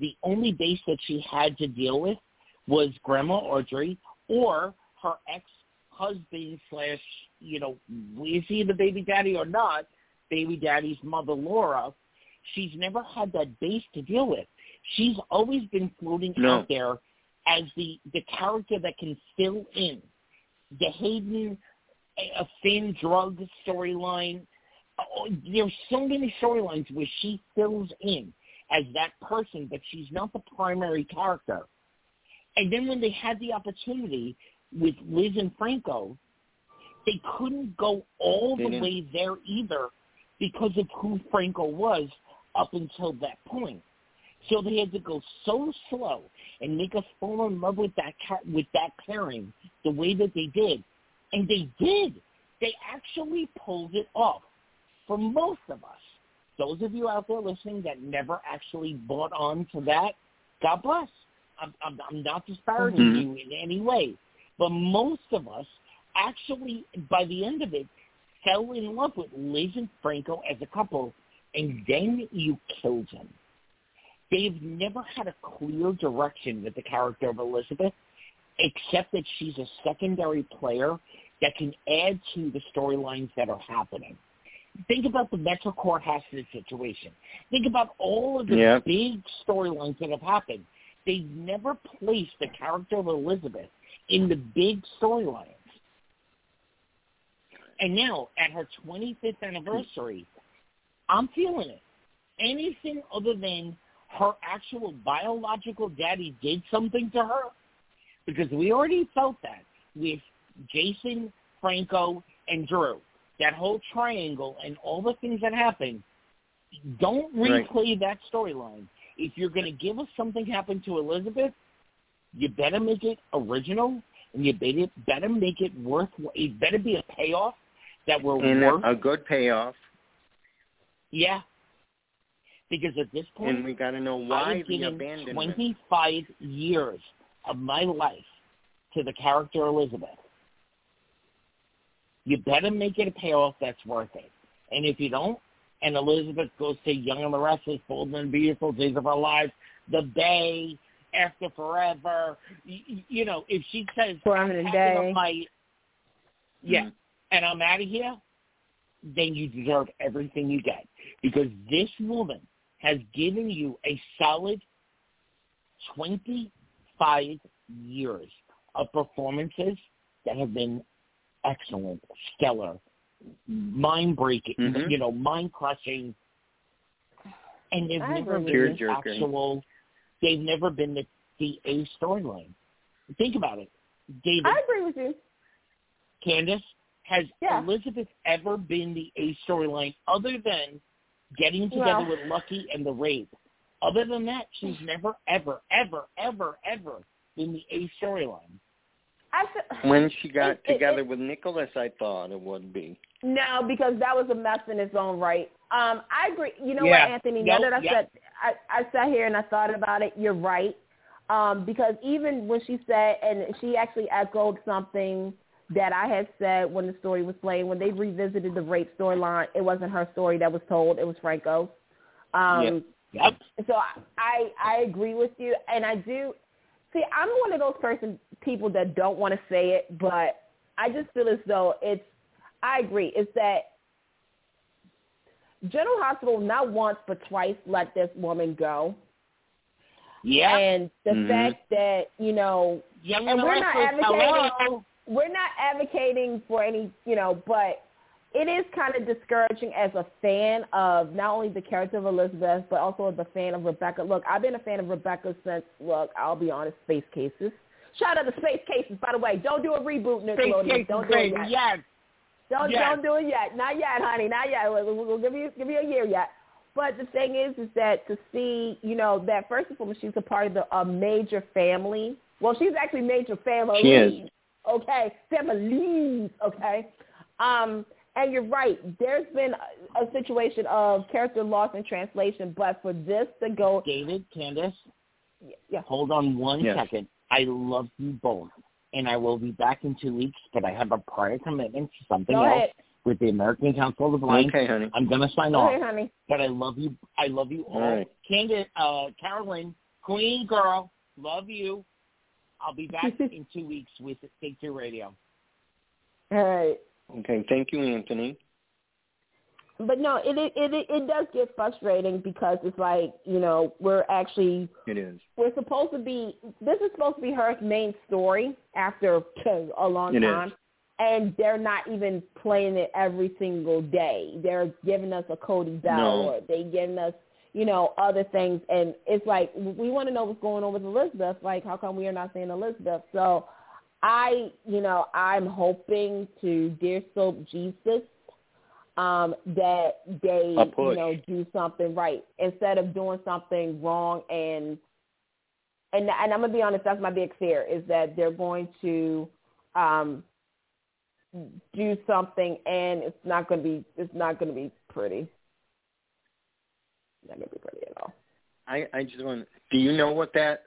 The only base that she had to deal with was Grandma Audrey or her ex-husband slash, you know, is he the baby daddy or not, baby daddy's mother, Laura. She's never had that base to deal with. She's always been floating No. out there as the, the character that can fill in. The Hayden, a Finn drug storyline, oh, there's so many storylines where she fills in as that person, but she's not the primary character. And then when they had the opportunity with Liz and Franco, they couldn't go all They the didn't. way there either because of who Franco was up until that point. So they had to go so slow and make us fall in love with that ca- with that pairing the way that they did, and they did. They actually pulled it off for most of us. Those of you out there listening that never actually bought on to that, God bless. I'm, I'm, I'm not disparaging Mhm. you in any way, but most of us actually, by the end of it, fell in love with Liz and Franco as a couple, and then you killed him. They've never had a clear direction with the character of Elizabeth, except that she's a secondary player that can add to the storylines that are happening. Think about the Metro Court hostage situation. Think about all of the Yeah. big storylines that have happened. They've never placed the character of Elizabeth in the big storylines. And now, at her 25th anniversary, I'm feeling it. Anything other than her actual biological daddy did something to her, because we already felt that with Jason, Franco, and Drew. That whole triangle and all the things that happened. Don't Right. replay that storyline. If you're going to give us something happened to Elizabeth, you better make it original, and you better better make it worth. It better be a payoff that we're And worth. a, a good payoff. yeah, because at this point, And we got to know I why have the given abandonment. 25 years of my life to the character Elizabeth. You better make it a payoff that's worth it. And if you don't, and Elizabeth goes to Young and the Restless, Bold and Beautiful, Days of Our Lives, The Bay, After Forever, you, you know, if she says, Forever and "I'm a packing Day." up my, yeah, Mhm. and I'm out of here, then you deserve everything you get. Because this woman has given you a solid 25 years of performances that have been excellent, stellar, mind breaking, Mhm. you know, mind crushing, and they've I never agree been the actual. They've never been the the A storyline. Think about it, David. I agree with you. Candice, has Yeah. Elizabeth ever been the A storyline other than getting together Well- with Lucky and the rape? Other than that, she's *sighs* never, ever, ever, ever, ever been the A storyline. I feel, *sighs* When she got It- it- together it- with Nicholas, I thought it would be. No, because that was a mess in its own right. Um, I agree. You know Yeah. what, Anthony? Now Nope, that I yeah. said, I, I sat here and I thought about it. You're right. Um, because even when she said, and she actually echoed something that I had said when the story was playing, when they revisited the rape storyline, it wasn't her story that was told; it was Franco's. Um, Yep. so I, I I agree with you, and I do. See, I'm one of those person people that don't want to say it, but I just feel as though it's. I agree. It's that General Hospital not once but twice let this woman go, Yeah. and the Mhm. fact that you know Young and we're not advocating- hello. we're not advocating for any, you know, but it is kind of discouraging as a fan of not only the character of Elizabeth, but also as a fan of Rebecca. Look, I've been a fan of Rebecca since, look, I'll be honest, Space Cases. Shout out to Space Cases, by the way. Don't do a reboot, Space Nickelodeon. Case Don't do it yet. yes. Don't Yes. don't do it yet. Not yet, honey. Not yet. We'll, we'll we'll give you give you a year yet. But the thing is, is that to see, you know, that first of all, she's a part of the, a major family. Well, she's actually major family. She is. Okay, families. Okay. Um, and you're right. There's been a, a situation of character loss in translation, but for this to go, David, Candice, yeah, hold on one Yes. second. I love you both, and I will be back in two weeks, but I have a prior commitment to something go else ahead. with the American Council of the Blind. Okay, honey. I'm gonna sign Go off. ahead, honey. But I love you. I love you all. All right. Candice, uh, Carolyn, Queen girl, love you. I'll be back *laughs* in two weeks with Take Two Radio. All right. Okay, thank you, Anthony. But no, it it it it does get frustrating because it's like you know we're actually It is. we're supposed to be this is supposed to be her main story after *laughs* a long It is. time and they're not even playing it every single day they're giving us a cody bell No. or they giving us you know other things and it's like we want to know what's going on with elizabeth like how come we are not seeing elizabeth so i you know i'm hoping to dear soap jesus um, that they you know do something right instead of doing something wrong and and and I'm gonna be honest, that's my big fear is that they're going to um, do something and it's not gonna be it's not gonna be pretty. Not gonna be pretty at all. I I just want. Do you know what that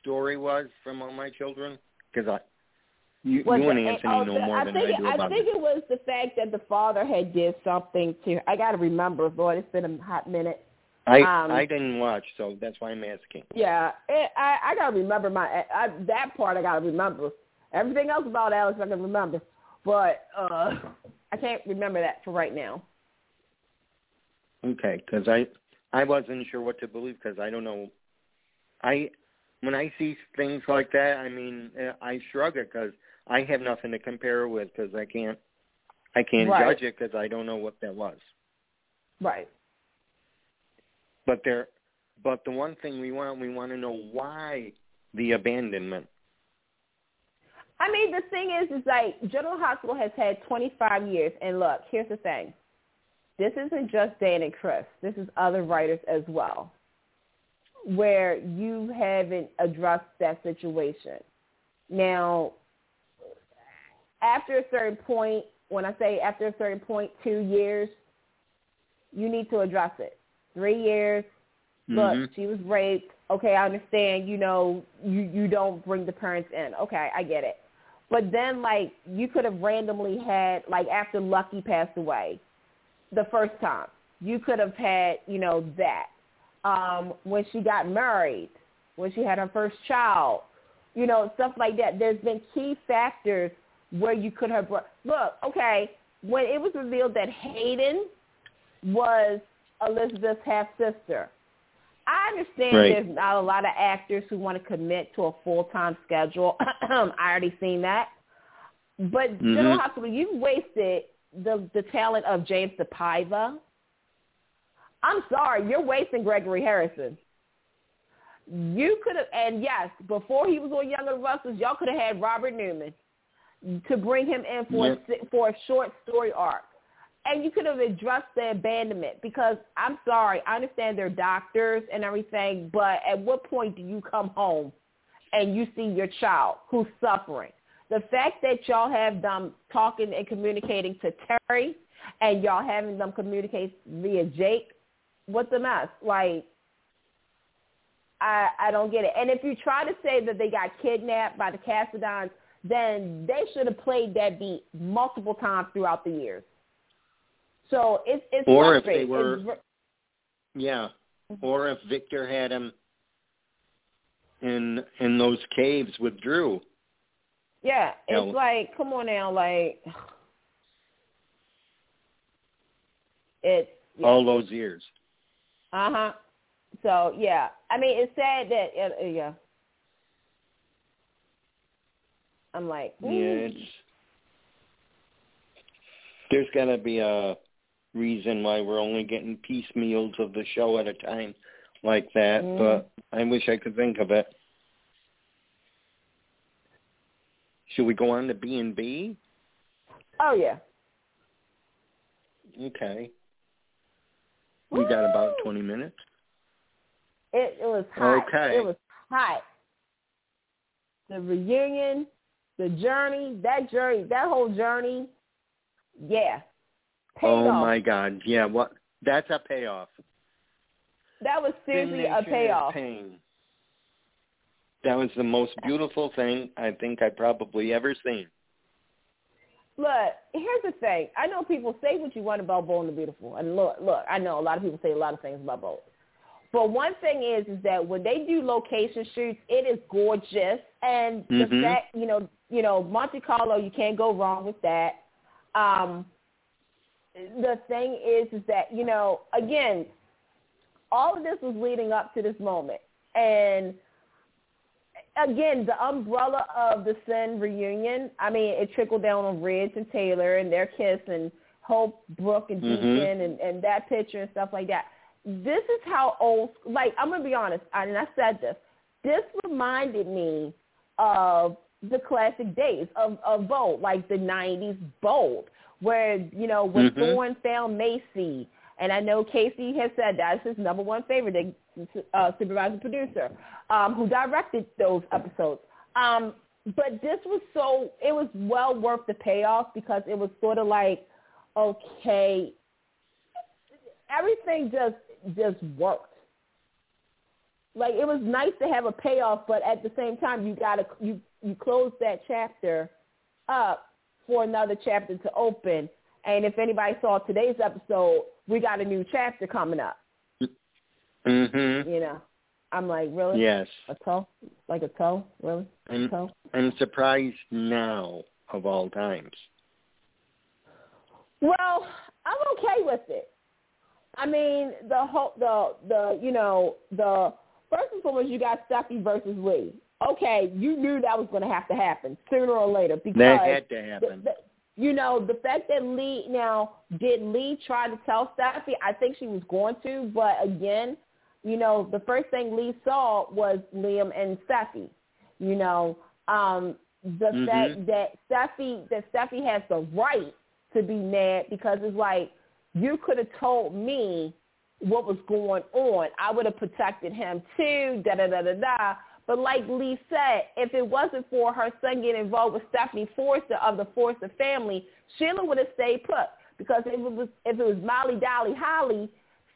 story was from All My Children? Because I, you, Was you and it- Anthony oh, know more I than think I it, do I think it. it was the fact that the father had did something to. I gotta remember, boy, it's been a hot minute. I um, I didn't watch, so that's why I'm asking. Yeah, it, I I gotta remember my I, that part. I gotta remember everything else about Alex. I can remember, but uh I can't remember that for right now. Okay, because I I wasn't sure what to believe because I don't know. I when I see things like that, I mean, uh, I shrug it because I have nothing to compare it with because I can't I can't Right. judge it because I don't know what that was. Right. But there, but the one thing we want we want to know why the abandonment. I mean, the thing is, is like General Hospital has had 25 years, and look, here's the thing: this isn't just Dan and Chris. This is other writers as well, where you haven't addressed that situation. Now, after a certain point, when I say after a certain point, two years, you need to address it. Three years, look, Mhm. she was raped. Okay, I understand. You know, you you don't bring the parents in. Okay, I get it. But then, like, you could have randomly had, like, after Lucky passed away, the first time, you could have had, you know, that. Um, when she got married, when she had her first child, you know, stuff like that. There's been key factors where you could have brought. Look, okay, when it was revealed that Hayden was Elizabeth's half sister, I understand Right. there's not a lot of actors who want to commit to a full time schedule. *clears throat* I already seen that. But Mm-hmm. General Hospital, you've wasted the the talent of James DePaiva. I'm sorry, you're wasting Gregory Harrison. You could have, and yes, before he was on Young and the Restless, y'all could have had Robert Newman to bring him in for a, for a short story arc, and you could have addressed the abandonment. Because I'm sorry, I understand they're doctors and everything, but at what point do you come home and you see your child who's suffering? The fact that y'all have them talking and communicating to Terry, and y'all having them communicate via Jake, what's the mess? Like, I I don't get it. And if you try to say that they got kidnapped by the Cassadines, then they should have played that beat multiple times throughout the years. So it's it's Or if they were- It's Yeah. Mm-hmm. Or if Victor had him in in those caves with Drew. yeah, it's Yeah. like come on now, like *sighs* it. yeah. all those years. Uh huh. So yeah, I mean it's sad that uh, uh, yeah. I'm like, Yeah, it's there's got to be a reason why we're only getting piecemeals of the show at a time like that. Mm. But I wish I could think of it. Should we go on to B and B? oh yeah. Okay. We got about twenty minutes. It it was hot. Okay. It was hot. The reunion, the journey, that journey, that whole journey, yeah. Paid oh off. my God! Yeah, what? That's a payoff. That was seriously a payoff. Pain. That was the most beautiful thing I think I probably ever seen. Look, here's the thing. I know people say what you want about Bold and the Beautiful, and look, look, I know a lot of people say a lot of things about Bold. But one thing is, is that when they do location shoots, it is gorgeous, and the Mhm. fact, you know, you know, Monte Carlo, you can't go wrong with that. Um, the thing is, is that you know, again, all of this was leading up to this moment, and again, the umbrella of the Sin reunion, I mean, it trickled down on Ridge and Taylor and their kiss and Hope, Brooke, and Mhm. Deacon and, and that picture and stuff like that. This is how old, like, I'm going to be honest, I and I said this. This reminded me of the classic days of, of Bold, like the 90s Bold, where, you know, when Mhm. Thorne found Macy, and I know Casey has said that's his number one favorite, uh, supervisor producer, um, who directed those episodes. Um, but this was so, it was well worth the payoff because it was sort of like, okay, everything just just worked. Like it was nice to have a payoff, but at the same time, you gotta you you close that chapter up for another chapter to open. And if anybody saw today's episode, we got a new chapter coming up. Mhm. You know, I'm like, really? Yes. A toe? Like a toe? Really? A And toe? I'm surprised now of all times. Well, I'm okay with it. I mean, the whole, the, the, you know, the first and foremost, you got Stucky versus Lee. Okay, you knew that was going to have to happen sooner or later because That had to the, happen. the, you know, the fact that Lee now did Lee try to tell Steffy, I think she was going to, but again, you know, the first thing Lee saw was Liam and Steffy. You know, um, the Mhm. fact that Steffy that Steffy has the right to be mad because it's like you could have told me what was going on. I would have protected him too. Da da da da da. But like Lee said, if it wasn't for her son getting involved with Stephanie Forrester of the Forrester family, Sheila would have stayed put. Because if it was if it was Molly Dolly Holly,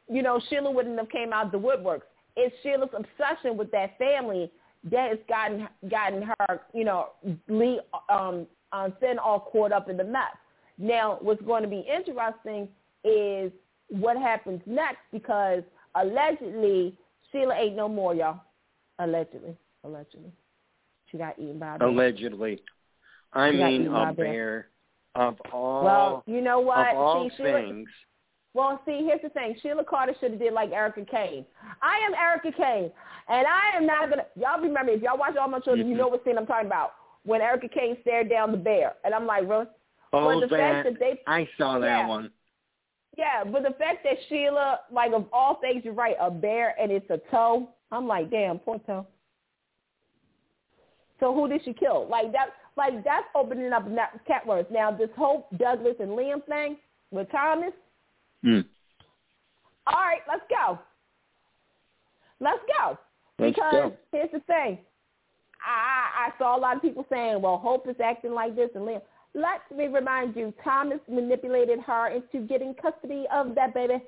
you know, Sheila wouldn't have came out the woodworks. It's Sheila's obsession with that family that has gotten gotten her, you know, Lee um um Finn all caught up in the mess. Now what's going to be interesting is what happens next because allegedly Sheila ain't no more, y'all. Allegedly. Allegedly. She got eaten by a bear. Allegedly. I She mean a bear. of all well, you know what? of all Sheila, things. Well, see, here's the thing. Sheila Carter should have did like Erica Kane. I am Erica Kane, and I am not gonna. Y'all remember if y'all watch all my children, you Mhm. know what scene I'm talking about. when Erica Kane stared down the bear, and I'm like, really? Oh, the that, fact that they, I saw that yeah. one. Yeah, but the fact that Sheila, like of all things, you're right, a bear and it's a toe. I'm like, damn, Porto. So who did she kill? Like that, like that's opening up cat words. Now this whole Douglas and Liam thing with Thomas. Mm. All right, let's go. Let's go. Let's because go. here's the thing. I I saw a lot of people saying, well, Hope is acting like this and Liam. Let me remind you, Thomas manipulated her into getting custody of that baby.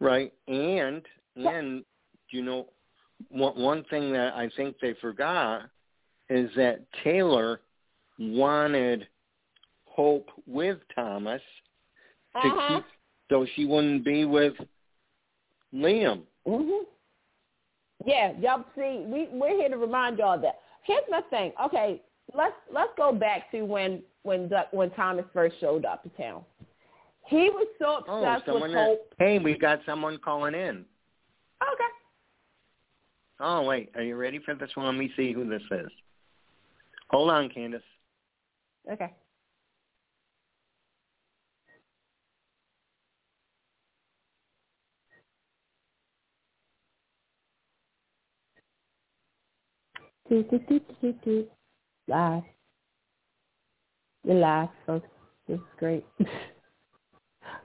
Right, and and you know, one one thing that I think they forgot is that Taylor wanted Hope with Thomas to Uh-huh. keep so she wouldn't be with Liam. Mhm. Yeah, y'all see, we we're here to remind y'all that. Here's my thing. Okay, let's let's go back to when when when Thomas first showed up to town. He was so Oh, obsessed someone with that, Hope. hey, we got someone calling in. Okay. Oh wait, are you ready for this one? Let me see who this is. Hold on, Candice. Okay. Toot, toot, toot, toot, toot. Live. You're live, folks. This is great. *laughs*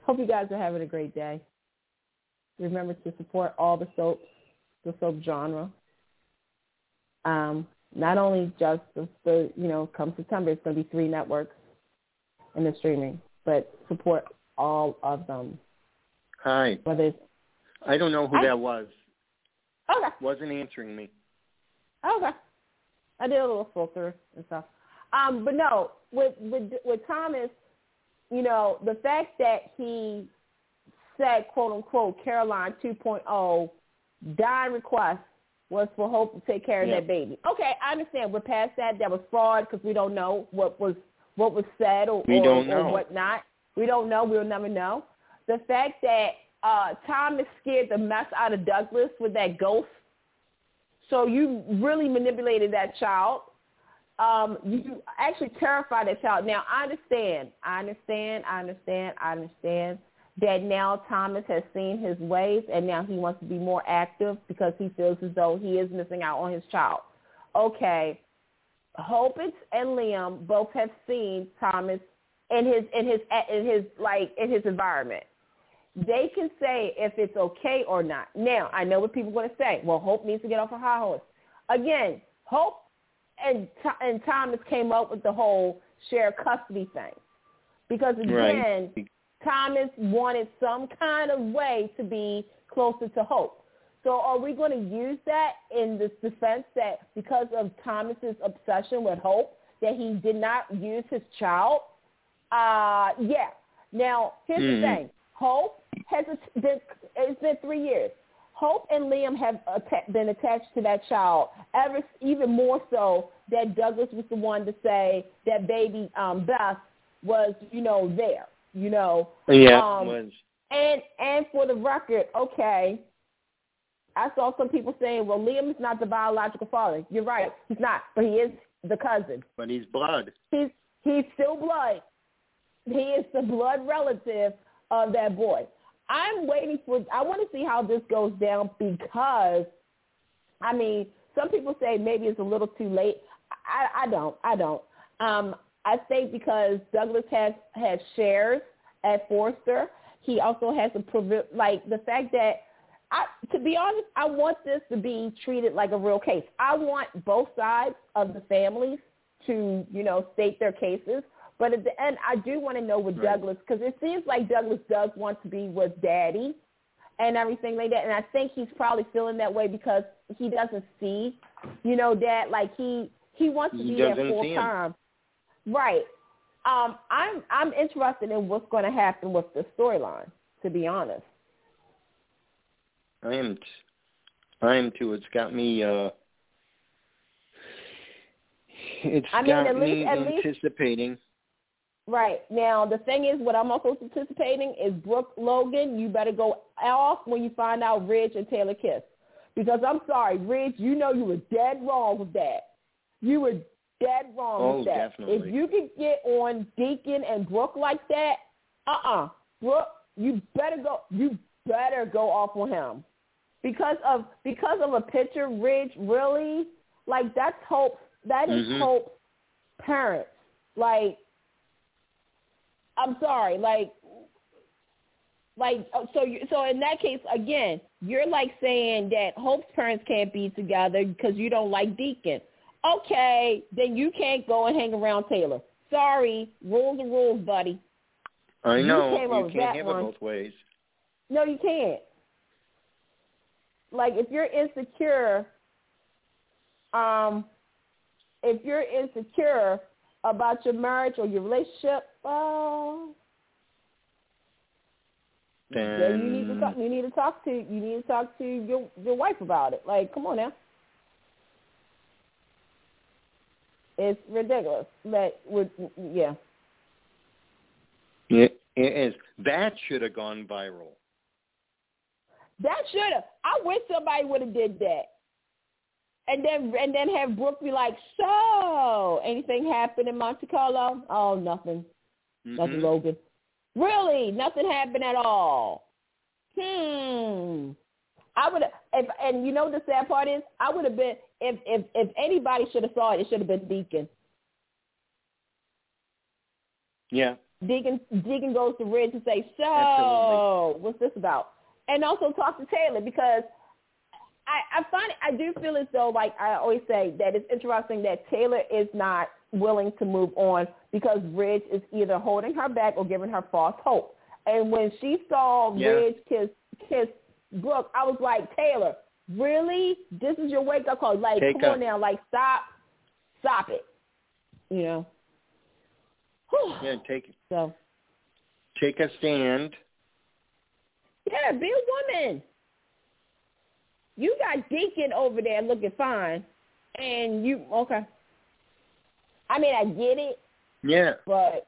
Hope you guys are having a great day. Remember to support all the soaps, the soap genre. Um, not only just the, the you know, come September, it's going to be three networks in the streaming, but support all of them. Hi. Whether it's I don't know who I- that was. okay, Wasn't answering me. okay. I did a little filter and stuff. Um, but no, with with with Thomas, you know, the fact that he said quote unquote Caroline 2.0 dying request was for Hope to take care of Yeah. that baby. Okay, I understand. We're past that. That was fraud because we don't know what was what was said or, We or, or know. whatnot. We don't know. We'll never know. The fact that uh, Thomas scared the mess out of Douglas with that ghost. So you really manipulated that child. Um, you actually terrified that child. Now I understand. I understand. I understand. I understand that now Thomas has seen his ways and now he wants to be more active because he feels as though he is missing out on his child. Okay. Hope and and Liam both have seen Thomas in his in his in his like in his environment. They can say if it's okay or not. Now I know what people are going to say. Well, Hope needs to get off her high horse. Again, Hope and and Thomas came up with the whole share custody thing because again, Right. Thomas wanted some kind of way to be closer to Hope. So are we going to use that in this defense that because of Thomas's obsession with Hope, that he did not use his child? Uh, yeah. Now, here's Mhm. the thing. Hope has been, it's been three years. Hope and Liam have been attached to that child ever, even more so that Douglas was the one to say that baby um, Beth was, you know, there, you know. Yeah, Um, it. And and for the record, okay, I saw some people saying, well, Liam is not the biological father. You're right, he's not, but he is the cousin. But he's blood. He's he's still blood. He is the blood relative of that boy. I'm waiting for. I want to see how this goes down because, I mean, some people say maybe it's a little too late. I, I don't. I don't. Um, I think because Douglas has has shares at Forrester, he also has a privi- like the fact that. I, to be honest, I want this to be treated like a real case. I want both sides of the families to, you know, state their cases. But at the end, I do want to know with Right. Douglas because it seems like Douglas does want to be with Daddy and everything like that. And I think he's probably feeling that way because he doesn't see, you know, Dad like he he wants to He be there full time. Right. Um, I'm I'm interested in what's going to happen with the storyline. To be honest. I am. T- I am too. It's got me. uh It's I mean, got me least- at least- anticipating. Right. Now, the thing is, what I'm also anticipating is Brooke Logan, you better go off when you find out Ridge and Taylor kiss. Because I'm sorry, Ridge, you know you were dead wrong with that. You were dead wrong oh, with that. Definitely. If you could get on Deacon and Brooke like that, uh-uh. Brooke, you better go. You better go off on him because of because of a picture. Ridge, really, like that's hope. That is Mhm. hope. Parents, like, I'm sorry, like, like uh, so. You, so in that case, again, you're like saying that Hope's parents can't be together because you don't like Deacon. Okay, then you can't go and hang around Taylor. Sorry, rules are rules, buddy. I you know came you can't have one. it both ways. No, you can't. Like if you're insecure, um, if you're insecure about your marriage or your relationship, Then then you need to talk. You need to talk to. You need to talk to your your wife about it. Like, come on now. It's ridiculous. That would yeah. it, it is. That should have gone viral. That should have. I wish somebody would have did that. And then and then have Brooke be like, so anything happened in Monte Carlo? Oh, nothing. Nothing, Mhm. Logan. Really, nothing happened at all. Hmm. I would have, if, and you know what the sad part is, I would have been if if if anybody should have saw it, it should have been Deacon. Yeah. Deacon Deacon goes to Ridge and say, "So, Absolutely. what's this about?" And also talk to Taylor because I, I find I do feel as though, like I always say, that it's interesting that Taylor is not willing to move on because Ridge is either holding her back or giving her false hope. And when she saw Yeah. Ridge kiss kiss Brooke, I was like, Taylor, really? This is your wake up call? Like, Take come on now, like stop, stop it. You know. Whew. Yeah. Take it. So take a stand. Yeah, be a woman. You got Deacon over there looking fine, and you okay? I mean, I get it, Yeah. but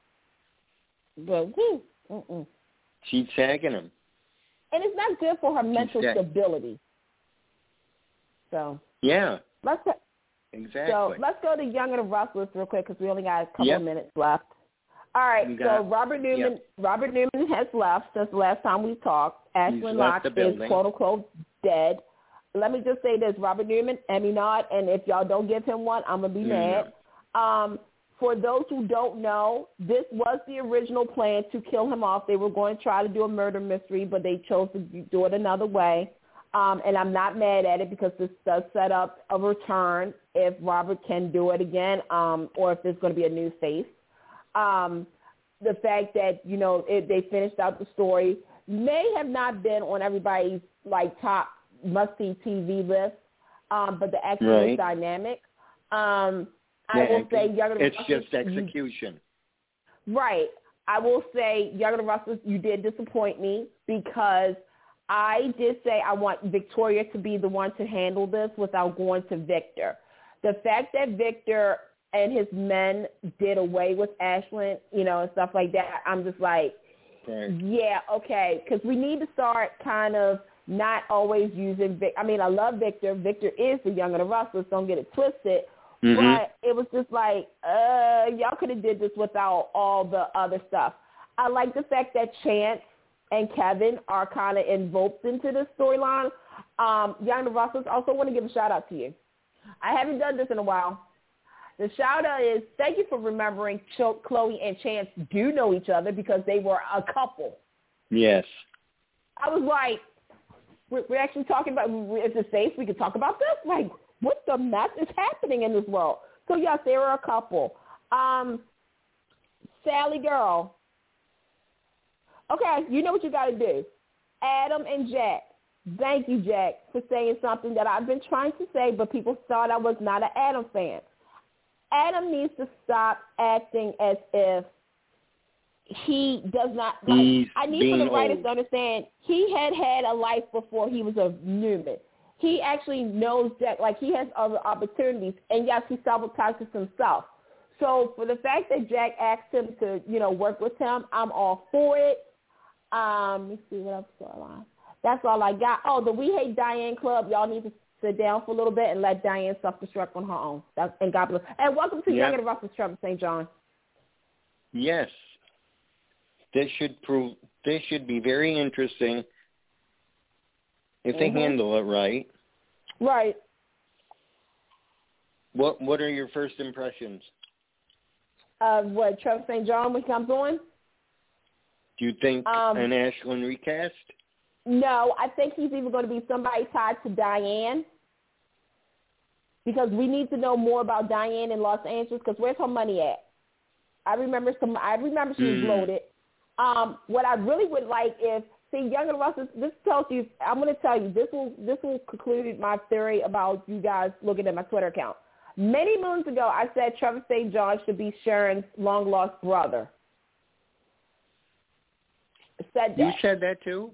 but mm-mm. She's tagging him. And it's not good for her mental stability. So Yeah. let's so Exactly. let's go to Young and the Restless real quick because we only got a couple Yep. of minutes left. All right, so Robert Newman Robert Newman has left since the last time we talked. Ashland Locke is quote unquote dead. Let me just say this: Robert Newman, Emmy nod, and if y'all don't give him one, I'm gonna be mad. Um, for those who don't know, this was the original plan to kill him off. They were going to try to do a murder mystery, but they chose to do it another way. Um, and I'm not mad at it because this does set up a return if Robert can do it again, um, or if there's going to be a new face. Um, the fact that you know it, they finished out the story may have not been on everybody's like top must see TV list, um, but the acting Right. dynamic. Um, I will say Younger It's Russell, just you- execution. Right. I will say, Younger Russell, you did disappoint me because I did say I want Victoria to be the one to handle this without going to Victor. The fact that Victor and his men did away with Ashland, you know, and stuff like that, I'm just like, yeah, okay, because we need to start kind of not always using Vic. I mean, I love Victor. Victor is the Young and the Restless. Don't get it twisted. Mhm. But it was just like, uh, y'all could have did this without all the other stuff. I like the fact that Chance and Kevin are kind of invoked into this storyline. Um, Young and also want to give a shout out to you. I haven't done this in a while. The shout out is thank you for remembering Chloe and Chance do know each other because they were a couple. Yes. I was like, we're, we're actually talking about, is it safe we could talk about this? Like, what the mess is happening in this world? So, yes, there are a couple. Um, Sally Girl. Okay, you know what you got to do. Adam and Jack. Thank you, Jack, for saying something that I've been trying to say, but people thought I was not an Adam fan. Adam needs to stop acting as if he does not like He's I need for the writers old. to understand he had had a life before he was a Newman. He actually knows that like he has other opportunities and yes he sabotages himself. So for the fact that Jack asked him to, you know, work with him, I'm all for it. Um, let me see what else storyline. That's all I got. Oh, the We Hate Diane Club. Y'all need to sit down for a little bit and let Diane self-destruct on her own. That's, and God bless. And welcome to Yep. Young and Russell Trevor St. John. Yes. This should prove this should be very interesting if they Mhm. handle it right. Right. What what are your first impressions? Uh, what Trevor St. John when he comes on? Do you think Um, an Ashland recast? No, I think he's even going to be somebody tied to Diane because we need to know more about Diane in Los Angeles because where's her money at? I remember some. I remember she was Hmm. loaded. Um, what I really would like is see Young and Russell. This tells you. I'm going to tell you. This will this will conclude my theory about you guys looking at my Twitter account. Many moons ago, I said Trevor St. John should be Sharon's long lost brother. I said that. You said that too?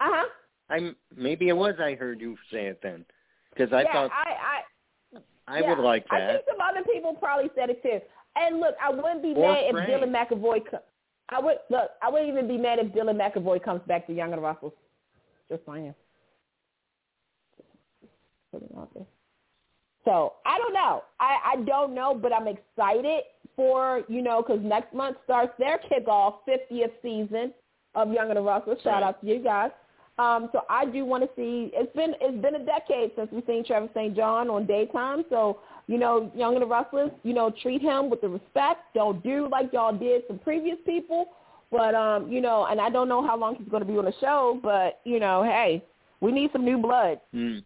uh huh. I maybe it was I heard you say it then, because I yeah, thought I, I I yeah, would like that. I think some other people probably said it too. And look, I wouldn't be Or mad if Dylan McAvoy. Co- I would look. I wouldn't even be mad if Dylan McAvoy comes back to Young and Russell. Just saying. Put it out there. So I don't know. I I don't know, but I'm excited for you know because next month starts their kickoff 50th season of Young and the Restless. Shout Right. out to you guys. Um, so I do want to see. It's been it's been a decade since we've seen Trevor St. John on daytime. So you know, Young and the Restless, you know, treat him with the respect. Don't do like y'all did some previous people. But um, you know, and I don't know how long he's going to be on the show. But you know, hey, we need some new blood. Mm.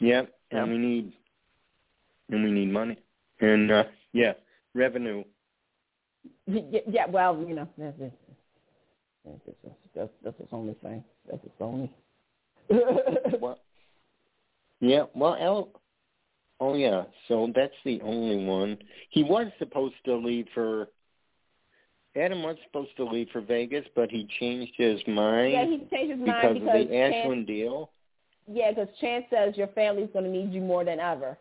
Yep, Yeah. and we need and we need money and uh, yeah, revenue. Yeah, well, you know, that's that's that's, that's, that's his only thing. That's his only. *laughs* Well, yeah, well, El, oh yeah, so that's the only one. He was supposed to leave for. Adam was supposed to leave for Vegas, but he changed his mind yeah, he changed his because, mind of because the Chance, Ashland deal. yeah, because Chance says your family's going to need you more than ever.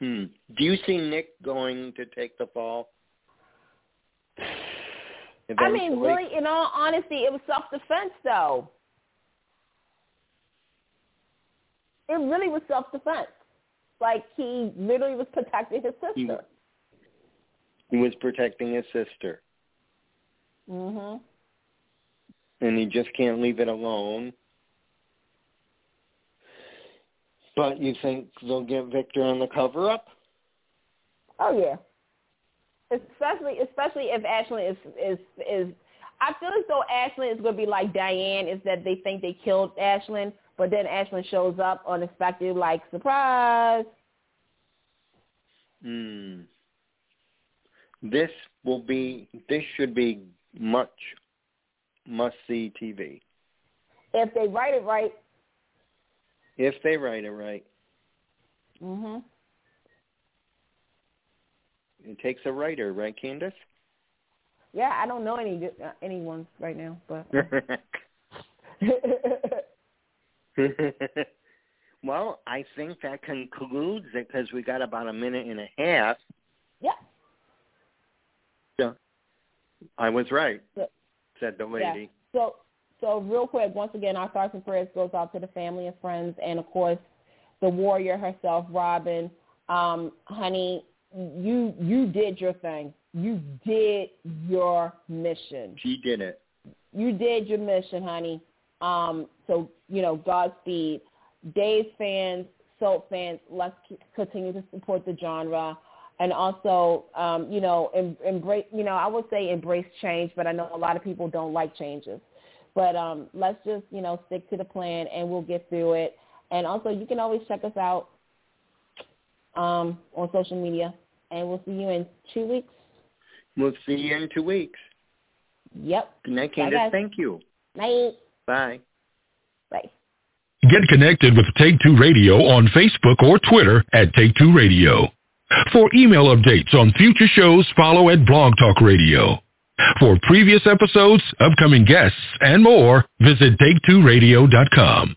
Hmm. Do you see Nick going to take the fall? I mean, really, in all honesty, it was self-defense, though. It really was self-defense. Like he literally was protecting his He- sister. He was protecting his sister, Mhm. and he just can't leave it alone. But you think they'll get Victor on the cover up? Oh yeah. Especially especially if Ashley is is is I feel as though Ashland is gonna be like Diane is that they think they killed Ashland, but then Ashland shows up unexpected like surprise. Hmm. This will be. This should be much must see TV If they write it right. if they write it right. Mhm. It takes a writer, right, Candice? Yeah, I don't know any good- uh, anyone right now, but *laughs* well, I think that concludes it because we got about a minute and a half. yeah. So I was right, Yeah. said the Yeah. lady. So, so real quick, once again, our thoughts and prayers goes out to the family and friends, and of course, the warrior herself, Robin. Um, honey, you you did your thing. You did your mission. She did it. You did your mission, honey. Um, so you know, Godspeed. Dave fans, Soap fans, let's continue to support the genre. And also, um, you know, em- embrace. You know, I would say embrace change, but I know a lot of people don't like changes. But um, let's just, you know, stick to the plan, and we'll get through it. And also, you can always check us out um, on social media, and we'll see you in two weeks. We'll see you in two weeks. Yep. Good night, Bye, Candice. guys. Thank you. Night. Bye. Bye. Get connected with Take Two Radio on Facebook or Twitter at Take Two Radio. For email updates on future shows, follow at Blog Talk Radio. For previous episodes, upcoming guests, and more, visit Take2Radio.com.